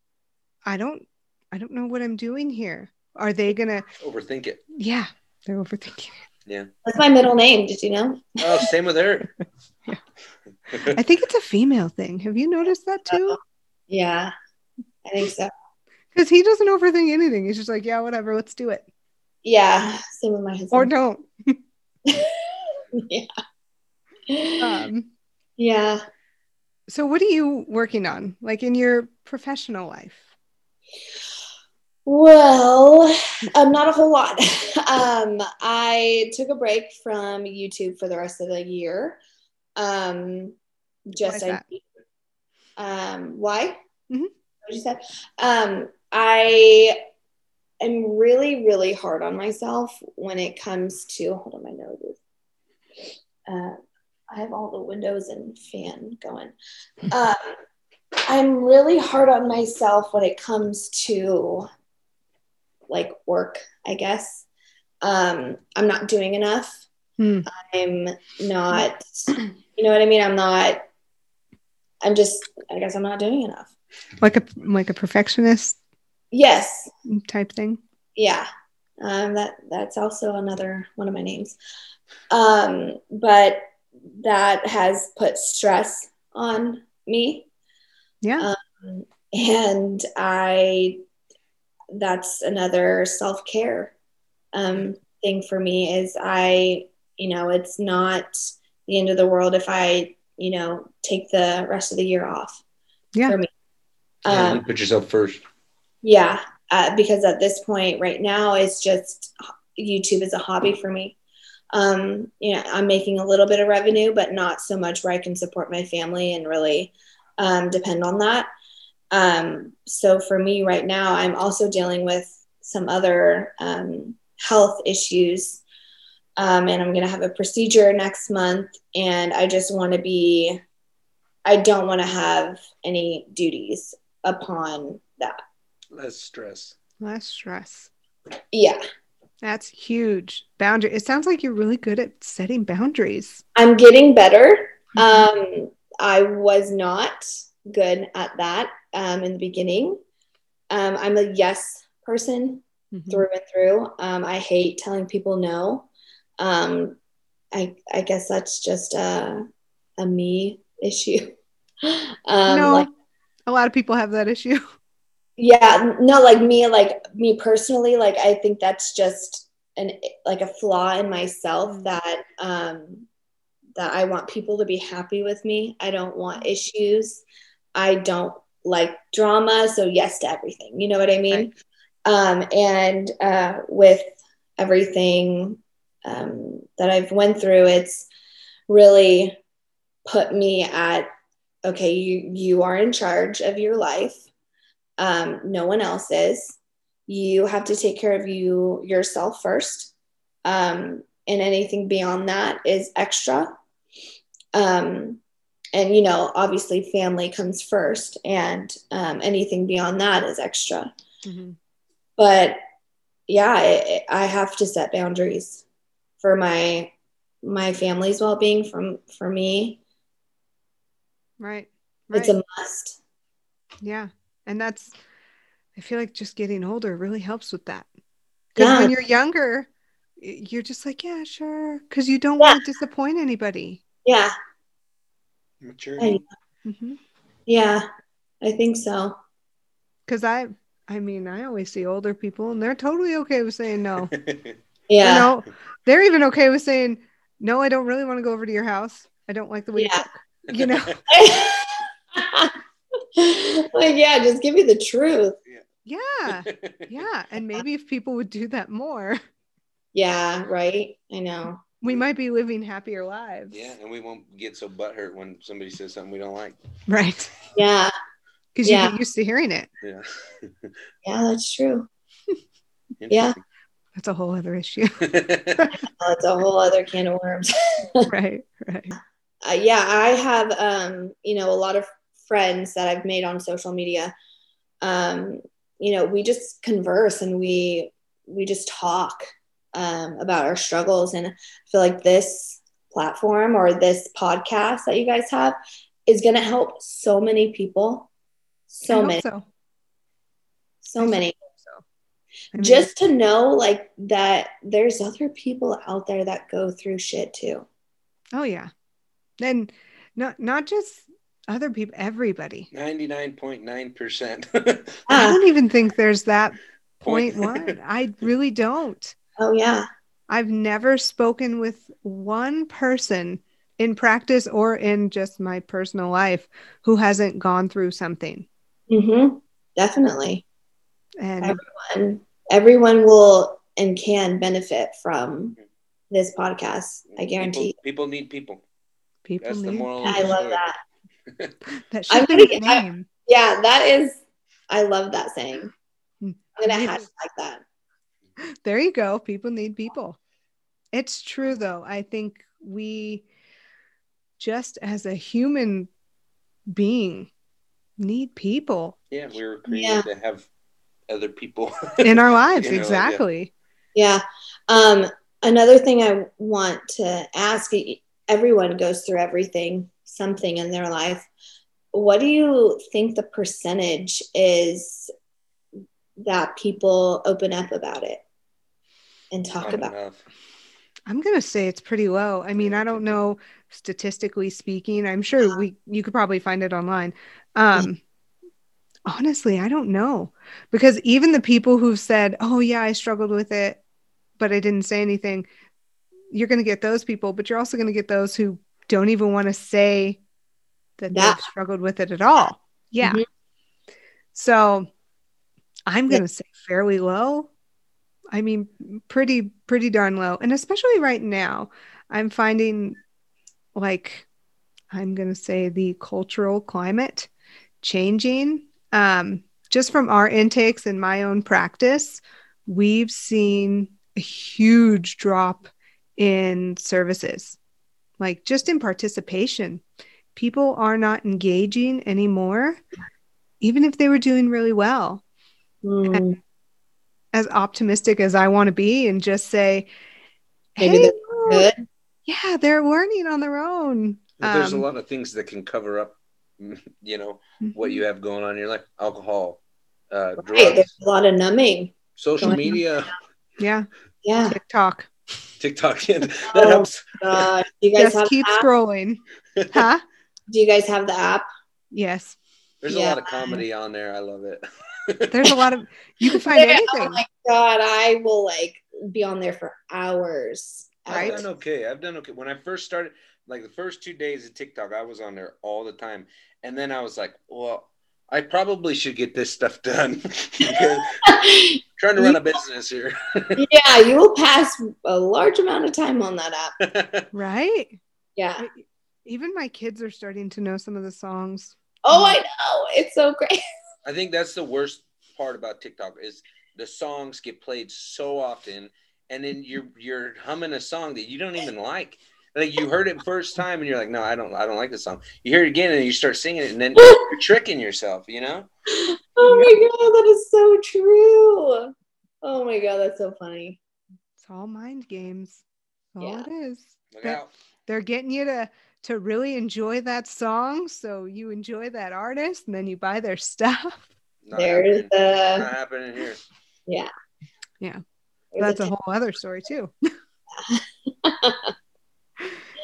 I don't, I don't know what I'm doing here. Are they gonna? Overthink it. Yeah, they're overthinking. Yeah, that's my middle name did you know Oh, same with her. I think it's a female thing. Have you noticed that too? yeah i think so Because he doesn't overthink anything. He's just like, yeah, whatever, let's do it, yeah same with my husband or don't. yeah Um, yeah so, what are you working on, like in your professional life? Well, um, not a whole lot. um, I took a break from YouTube for the rest of the year. Um, just Why I, um, why? Mhm. What you said? Um, I am really, really hard on myself when it comes to hold on my nose. Uh, I have all the windows and fan going. Um, I'm really hard on myself when it comes to like work, I guess. Um, I'm not doing enough. Hmm. I'm not, you know what I mean? I'm not, I'm just, I guess I'm not doing enough. Like a like a perfectionist Yes. type thing. Yeah. Um, that that's also another one of my names. Um, but that has put stress on me. Yeah. Um, and I, that's another self care um, thing for me is I, you know, it's not the end of the world if I, you know, take the rest of the year off. Yeah. For me. Um, you put yourself first. yeah, uh, because at this point right now, it's just YouTube is a hobby for me. Um, you know, I'm making a little bit of revenue, but not so much where I can support my family and really um, depend on that. Um, so for me right now, I'm also dealing with some other um, health issues. Um, and I'm going to have a procedure next month. And I just want to be, I don't want to have any duties upon that. Less stress. Less stress. Yeah. That's huge. Boundary. It sounds like you're really good at setting boundaries. I'm getting better. Um, I was not good at that um, in the beginning. Um, I'm a yes person Mhm. through and through. Um, I hate telling people no. Um, I I guess that's just a a me issue. um, no, like a lot of people have that issue. yeah, no, like me, like me personally, like I think that's just an like a flaw in myself Mm. that um that I want people to be happy with me. I don't want issues. I don't like drama, so yes to everything. You know what I mean? Um, and uh, with everything um, that I've went through, it's really put me at okay. You you are in charge of your life. Um, no one else is. You have to take care of you yourself first, um, and anything beyond that is extra. Um, and you know, obviously, family comes first, and um, anything beyond that is extra Mhm. but yeah I, I have to set boundaries for my my family's well-being from for me Right. Right. it's a must yeah. And that's, I feel like just getting older really helps with that. Because Yeah. when you're younger, you're just like, yeah, sure. Because you don't Yeah. want to disappoint anybody. yeah Maturity. hmm yeah i think so Because I, I mean, I always see older people and they're totally okay with saying no. yeah You know, they're even okay with saying, no, I don't really want to go over to your house. I don't like the way you Yeah. cook. You know? like yeah just give me the truth yeah. Yeah. And maybe if people would do that more, yeah right i know we might be living happier lives. Yeah, and we won't get so butthurt when somebody says something we don't like. Right. yeah Because you get used to hearing it. Yeah. yeah that's true Yeah. That's a whole other issue. that's a whole other can of worms right. Right. Uh, yeah, I have, um, you know, a lot of friends that I've made on social media. Um, you know, we just converse and we we just talk um, about our struggles, and I feel like this platform or this podcast that you guys have is going to help so many people, so many, So. so many. I mean, Just to know, like that, there's other people out there that go through shit too. oh yeah. And not not just other people, everybody. 99.9%. I Ah, don't even think there's that point one. I really don't. oh yeah, I've never spoken with one person in practice or in just my personal life who hasn't gone through something. mm-hmm. definitely. And everyone everyone will and can benefit from this podcast i guarantee People, people need people. People That's the need moral i love story. that that I'm gonna the get- I- yeah that is i love that saying Hmm. i'm gonna hashtag that there you go. People need people. It's true, though. I think we, just as a human being, need people Yeah, we were created Yeah. to have other people. in our lives. You know, yeah. exactly. Yeah. Um, another thing I want to ask everyone goes through everything, something in their life. What do you think the percentage is that people open up about it and talk Not about? enough. I'm gonna say it's pretty low. I mean, I don't know statistically speaking. I'm sure we you could probably find it online. Um honestly, I don't know. Because even the people who've said, "Oh yeah, I struggled with it, but I didn't say anything." You're going to get those people, but you're also going to get those who don't even want to say that Yeah. they've struggled with it at all. Yeah. Mhm. So I'm going to say fairly low. I mean, pretty, pretty darn low. And especially right now, I'm finding like, I'm going to say the cultural climate changing. Um, just from our intakes and my own practice, we've seen a huge drop in services, like just in participation. People are not engaging anymore, even if they were doing really well Mm, as optimistic as I want to be and just say, Maybe hey, they're good. yeah, they're learning on their own. But there's Um, a lot of things that can cover up, you know, what mhm. you have going on in your life. Alcohol, uh, Right. drugs, There's a lot of numbing. social going on. media, Yeah, Yeah. TikTok. TikTok. Yeah, that Oh. helps. God. You guys Just have keep the scrolling. Huh? Do you guys have the app? Yes. There's a lot of comedy on there. I love it. There's a lot of you can find There- oh anything. Oh my God. I will like be on there for hours. Right. I've done okay. I've done okay. When I first started, like the first two days of TikTok, I was on there all the time, and then I was like, well. I probably should get this stuff done trying to run a business here. yeah, you will pass a large amount of time on that app. Right? Yeah. Even my kids are starting to know some of the songs. Oh, um, I know. It's so great. I think that's the worst part about TikTok is the songs get played so often, and then you're you're humming a song that you don't even like. Like you heard it first time, and you're like, "No, I don't, I don't like this song." You hear it again, and you start singing it, and then you're tricking yourself. You know? Oh my God. That is so true. Oh my God. That's so funny. It's all mind games. That's all Yeah. it is. Look That- out! They're getting you to to really enjoy that song, so you enjoy that artist, and then you buy their stuff. Not There's happening. the, Not happening here. yeah. Yeah. There's That's a a- whole other story too.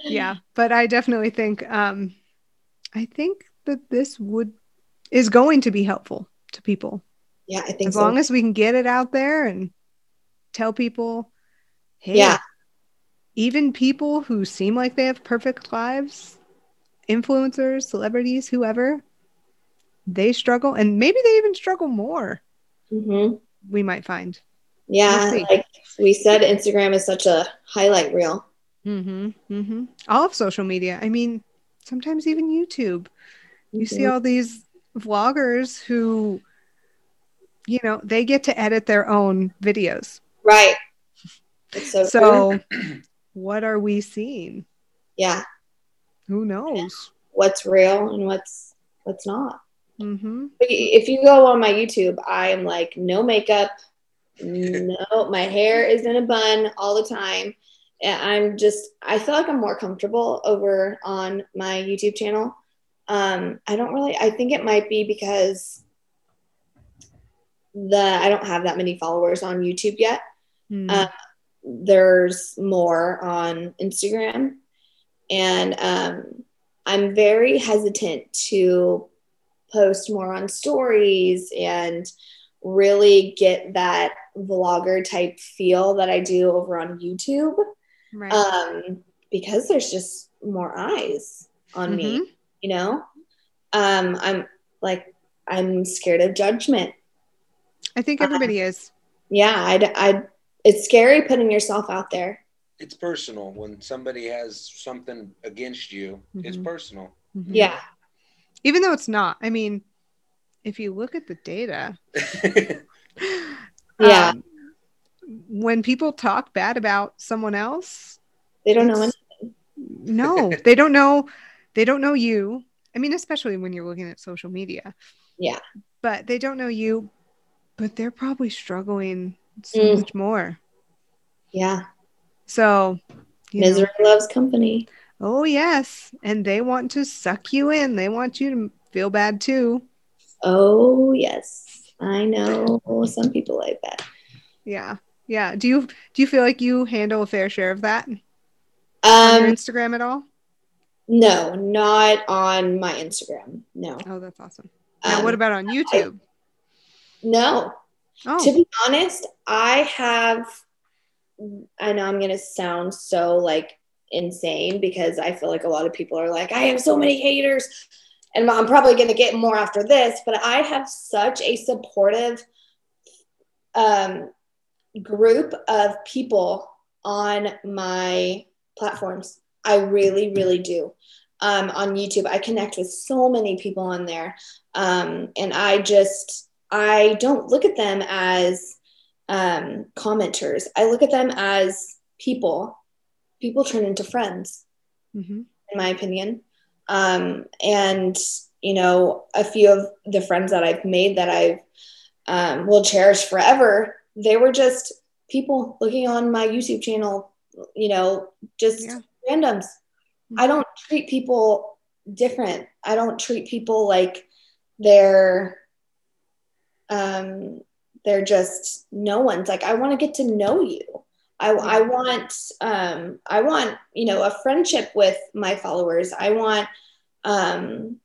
yeah, but I definitely think um I think that this would is going to be helpful to people yeah, I think as so. long as we can get it out there and tell people hey Yeah. even people who seem like they have perfect lives influencers celebrities whoever they struggle and maybe they even struggle more Mhm. we might find Yeah. see. Like we said, Instagram is such a highlight reel. Mm-hmm, mm-hmm. all of social media i mean sometimes even youtube you see Mhm. all these vloggers who you know they get to edit their own videos Right. It's so, so what are we seeing yeah. who knows What's real and what's what's not. mm-hmm. If you go on my YouTube, I am like no makeup, no, my hair is in a bun all the time. I'm just, I feel like I'm more comfortable over on my YouTube channel. Um, I don't really, I think it might be because the I don't have that many followers on YouTube yet. Mm. Uh, there's more on Instagram. And um, I'm very hesitant to post more on stories and really get that vlogger type feel that I do over on YouTube right um, because there's just more eyes on me, Mhm. you know? Um, I'm like, I'm scared of judgment. i think everybody is Yeah, I, I, it's scary putting yourself out there. It's personal when somebody has something against you. It's Mhm. personal. Mhm. Yeah. even though it's not i mean if you look at the data Yeah. um, when people talk bad about someone else, They don't know anything. no, they don't know. They don't know you. I mean, especially when you're looking at social media. Yeah. But they don't know you, but they're probably struggling so Mm. much more. Yeah. So, you know, Misery loves company. oh, yes. And they want to suck you in. They want you to feel bad too. Oh, yes. I know some people like that. Yeah. Yeah. Do you do you feel like you handle a fair share of that on your Um, Instagram at all? no, not on my Instagram. No. Oh, that's awesome. Now, Um, what about on YouTube? no. Oh, To be honest, I have. I know I'm gonna sound so like insane because I feel like a lot of people are like, I have so many haters, and I'm probably gonna get more after this. But I have such a supportive um, group of people on my platforms. I really, really do. Um, on YouTube, I connect with so many people on there, um, and I just I don't look at them as um, commenters. I look at them as people. People turn into friends, hmm in my opinion. Um, and you know, a few of the friends that I've made that I um, will cherish forever. They were just people looking on my YouTube channel. You know, just Yeah. randoms. I don't treat people different. I don't treat people like they're um they're just no one's like I want to get to know you. I, I want um I want you know a friendship with my followers. I want um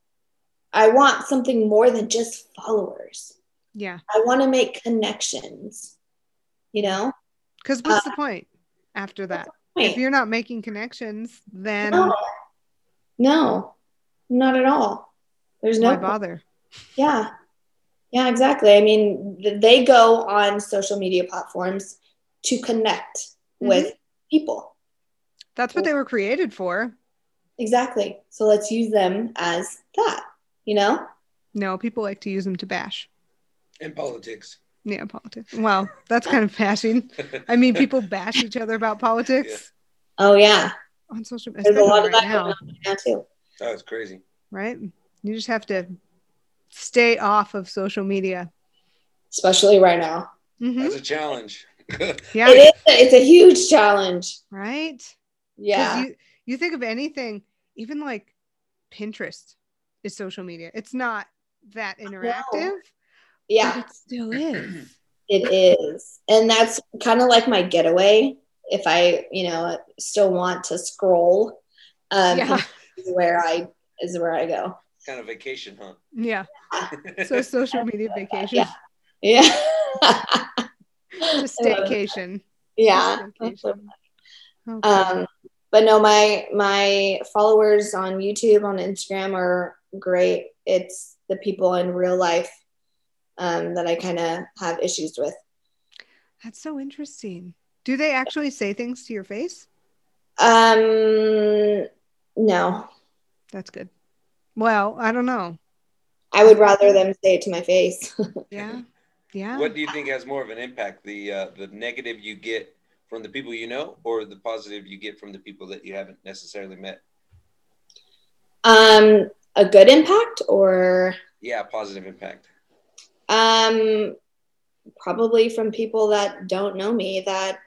I want something more than just followers. yeah. I want to make connections. You know? Because what's uh, the point after that? If you're not making connections, then no, no, not at all. There's no why bother? Yeah. Yeah, exactly. I mean, they go on social media platforms to connect mm-hmm. with people. That's what they were created for. Exactly. So let's use them as that, you know? No, people like to use them to bash. in politics. Yeah, politics. Well, that's kind of bashing. I mean, people bash each other about politics Oh, yeah. on social There's a especially lot of right that now, going on now, too. That was crazy. right? You just have to stay off of social media. Especially right now. hmm That's a challenge. Yeah, It is. It's a huge challenge. Right? Yeah. You, you think of anything, even like Pinterest is social media. It's not that interactive, yeah. but it still is. It is. And that's kind of like my getaway. If I, you know, still want to scroll, um, Yeah. is where I is where I go. kind of vacation, huh? Yeah. So social media vacation, Yeah. yeah. just staycation. yeah. Staycation. Okay. Um, but no, my my followers on YouTube, on Instagram are great. It's the people in real life um, that I kind of have issues with. That's so interesting. Do they actually say things to your face? Um, no, That's good. Well, I don't know. I would rather them say it to my face. Yeah. Yeah. What do you think has more of an impact? The uh, the negative you get from the people you know, or the positive you get from the people that you haven't necessarily met? um, a good impact or Yeah, positive impact. Um, probably from people that don't know me that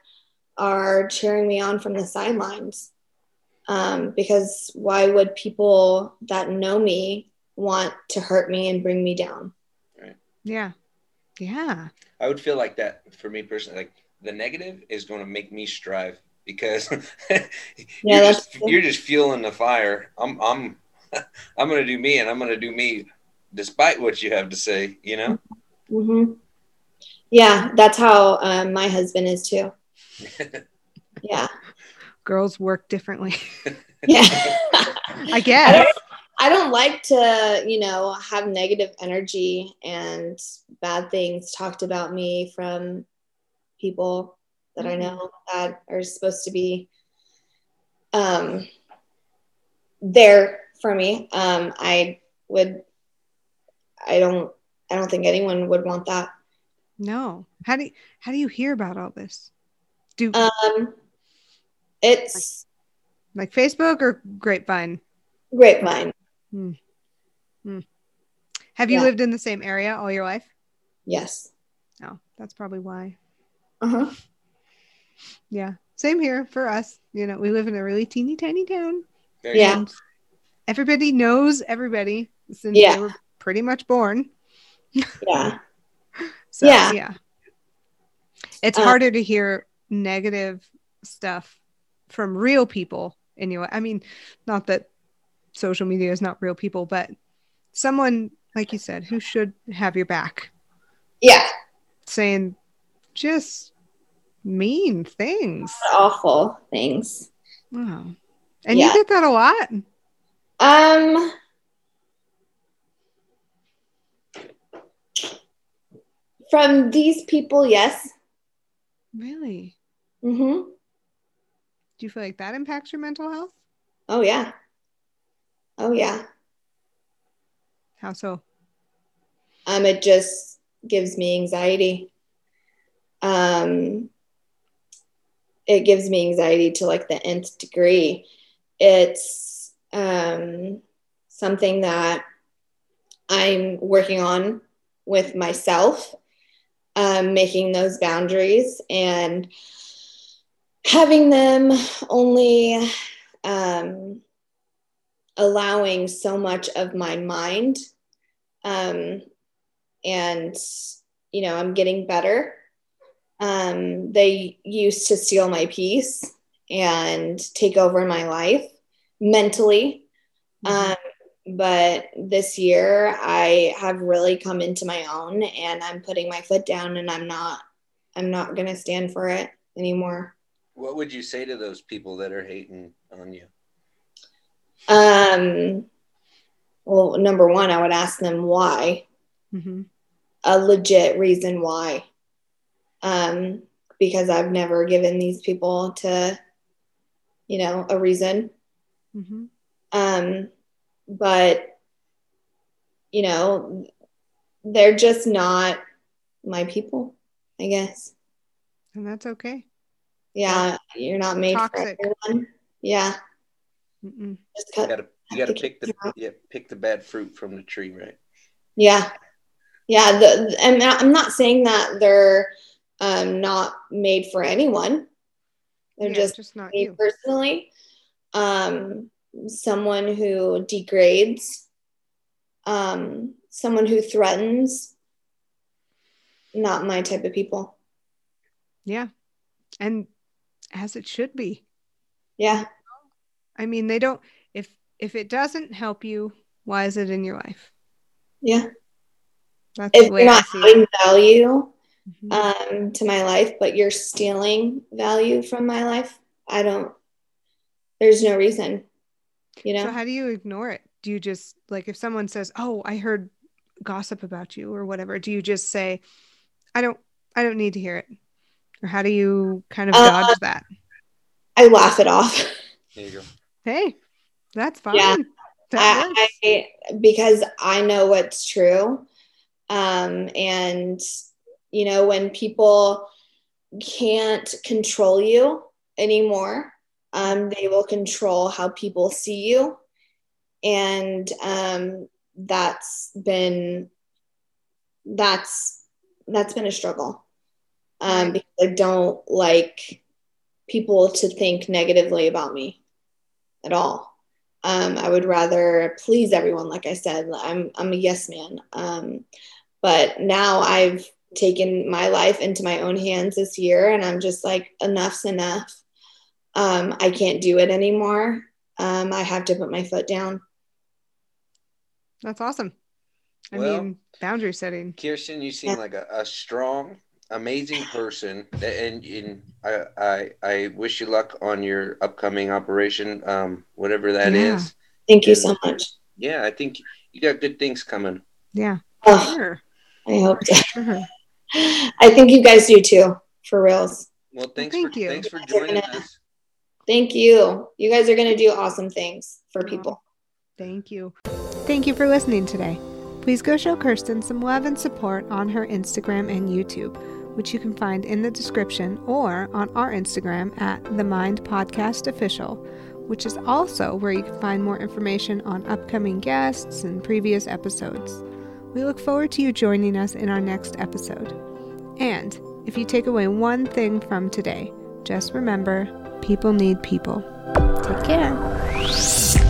are cheering me on from the sidelines. Um, because why would people that know me want to hurt me and bring me down? Yeah. Yeah. I would feel like that for me personally. Like the negative is going to make me strive because you're, that's just, you're just fueling the fire. I'm I'm I'm going to do me, and I'm going to do me, despite what you have to say. You know. hmm Yeah, that's how um, my husband is too. Yeah, Girls work differently. yeah. I I guess. don't, I don't like to, you know, have negative energy and bad things talked about me from people that I know that are supposed to be um, there for me. Um, I would, I don't, I don't think anyone would want that. No. How do you, how do you hear about all this? Do Um, it's like Facebook or Grapevine? grapevine. Have you Yeah. lived in the same area all your life? Yes. Oh, that's probably why. Uh huh. Yeah, same here for us. You know, we live in a really teeny tiny town. Yeah. everybody knows everybody since Yeah. they were pretty much born. Yeah. So yeah, Yeah. it's Uh, harder to hear negative stuff from real people anyway. I mean, not that social media is not real people, but someone like you said who should have your back Yeah. saying just mean things. Awful things. Wow. And Yeah. you get that a lot. Um. From these people, yes. Really? Mm-hmm. Do you feel like that impacts your mental health? Oh yeah. Oh yeah. How so? Um, it just gives me anxiety. Um, it gives me anxiety to like the nth degree. It's um, something that I'm working on with myself, um, making those boundaries and having them only um, allowing so much of my mind um, and you know i'm getting better. Um, they used to steal my peace and take over my life mentally. Um, but this year i have really come into my own and i'm putting my foot down and i'm not i'm not going to stand for it anymore What would you say to those people that are hating on you? um, well number one i would ask them why hmm a legit reason why. Um, because I've never given these people to, you know, a reason. hmm Um, but, you know, they're just not my people, I guess. And that's okay. Yeah, you're not made Toxic. for everyone. Yeah, Mm-mm. just You gotta you gotta pick the kick you out. yeah pick the bad fruit from the tree, right? Yeah, yeah. The and I'm not saying that they're um, not made for anyone. They're Yeah, just just not me you. personally, um, someone who degrades, um, someone who threatens, not my type of people. Yeah. And as it should be. Yeah, I mean, they don't if if it doesn't help you, why is it in your life? yeah. That's If you're not adding value Mhm. um, to my life, but you're stealing value from my life, I don't. There's no reason, you know. So how do you ignore it? Do you just like if someone says, "Oh, I heard gossip about you" or whatever, do you just say, "I don't I don't need to hear it?" Or how do you kind of Uh, dodge that? I laugh it off. There you go. Hey, that's fine. Yeah. That I. I because I know what's true. Um, and you know, when people can't control you anymore, um, they will control how people see you. And um, that's been that's that's been a struggle. Um, because I don't like people to think negatively about me at all. Um, I would rather please everyone. Like I said, I'm I'm a yes man. Um, but now I've taken my life into my own hands this year, and I'm just like enough's enough. Um, I can't do it anymore. Um, I have to put my foot down. That's awesome. I Well- mean, boundary setting. Kirstyn, you seem Yeah. like a, a strong, amazing person, and, and I, I I wish you luck on your upcoming operation, um, whatever that is. Yeah. Thank you And- so much. Yeah, I think you got good things coming. Yeah. Oh, Sure. I hope. So. Sure. I think you guys do too, for reals. Well, thanks thank for you. thanks for You guys are joining us. Thank you. You guys are gonna do awesome things for people. Thank you. Thank you for listening today. Please go show Kirstyn some love and support on her Instagram and YouTube. which you can find in the description or on our Instagram at The Mind Podcast Official, which is also where you can find more information on upcoming guests and previous episodes. We look forward to you joining us in our next episode. And if you take away one thing from today, just remember people need people. Take care.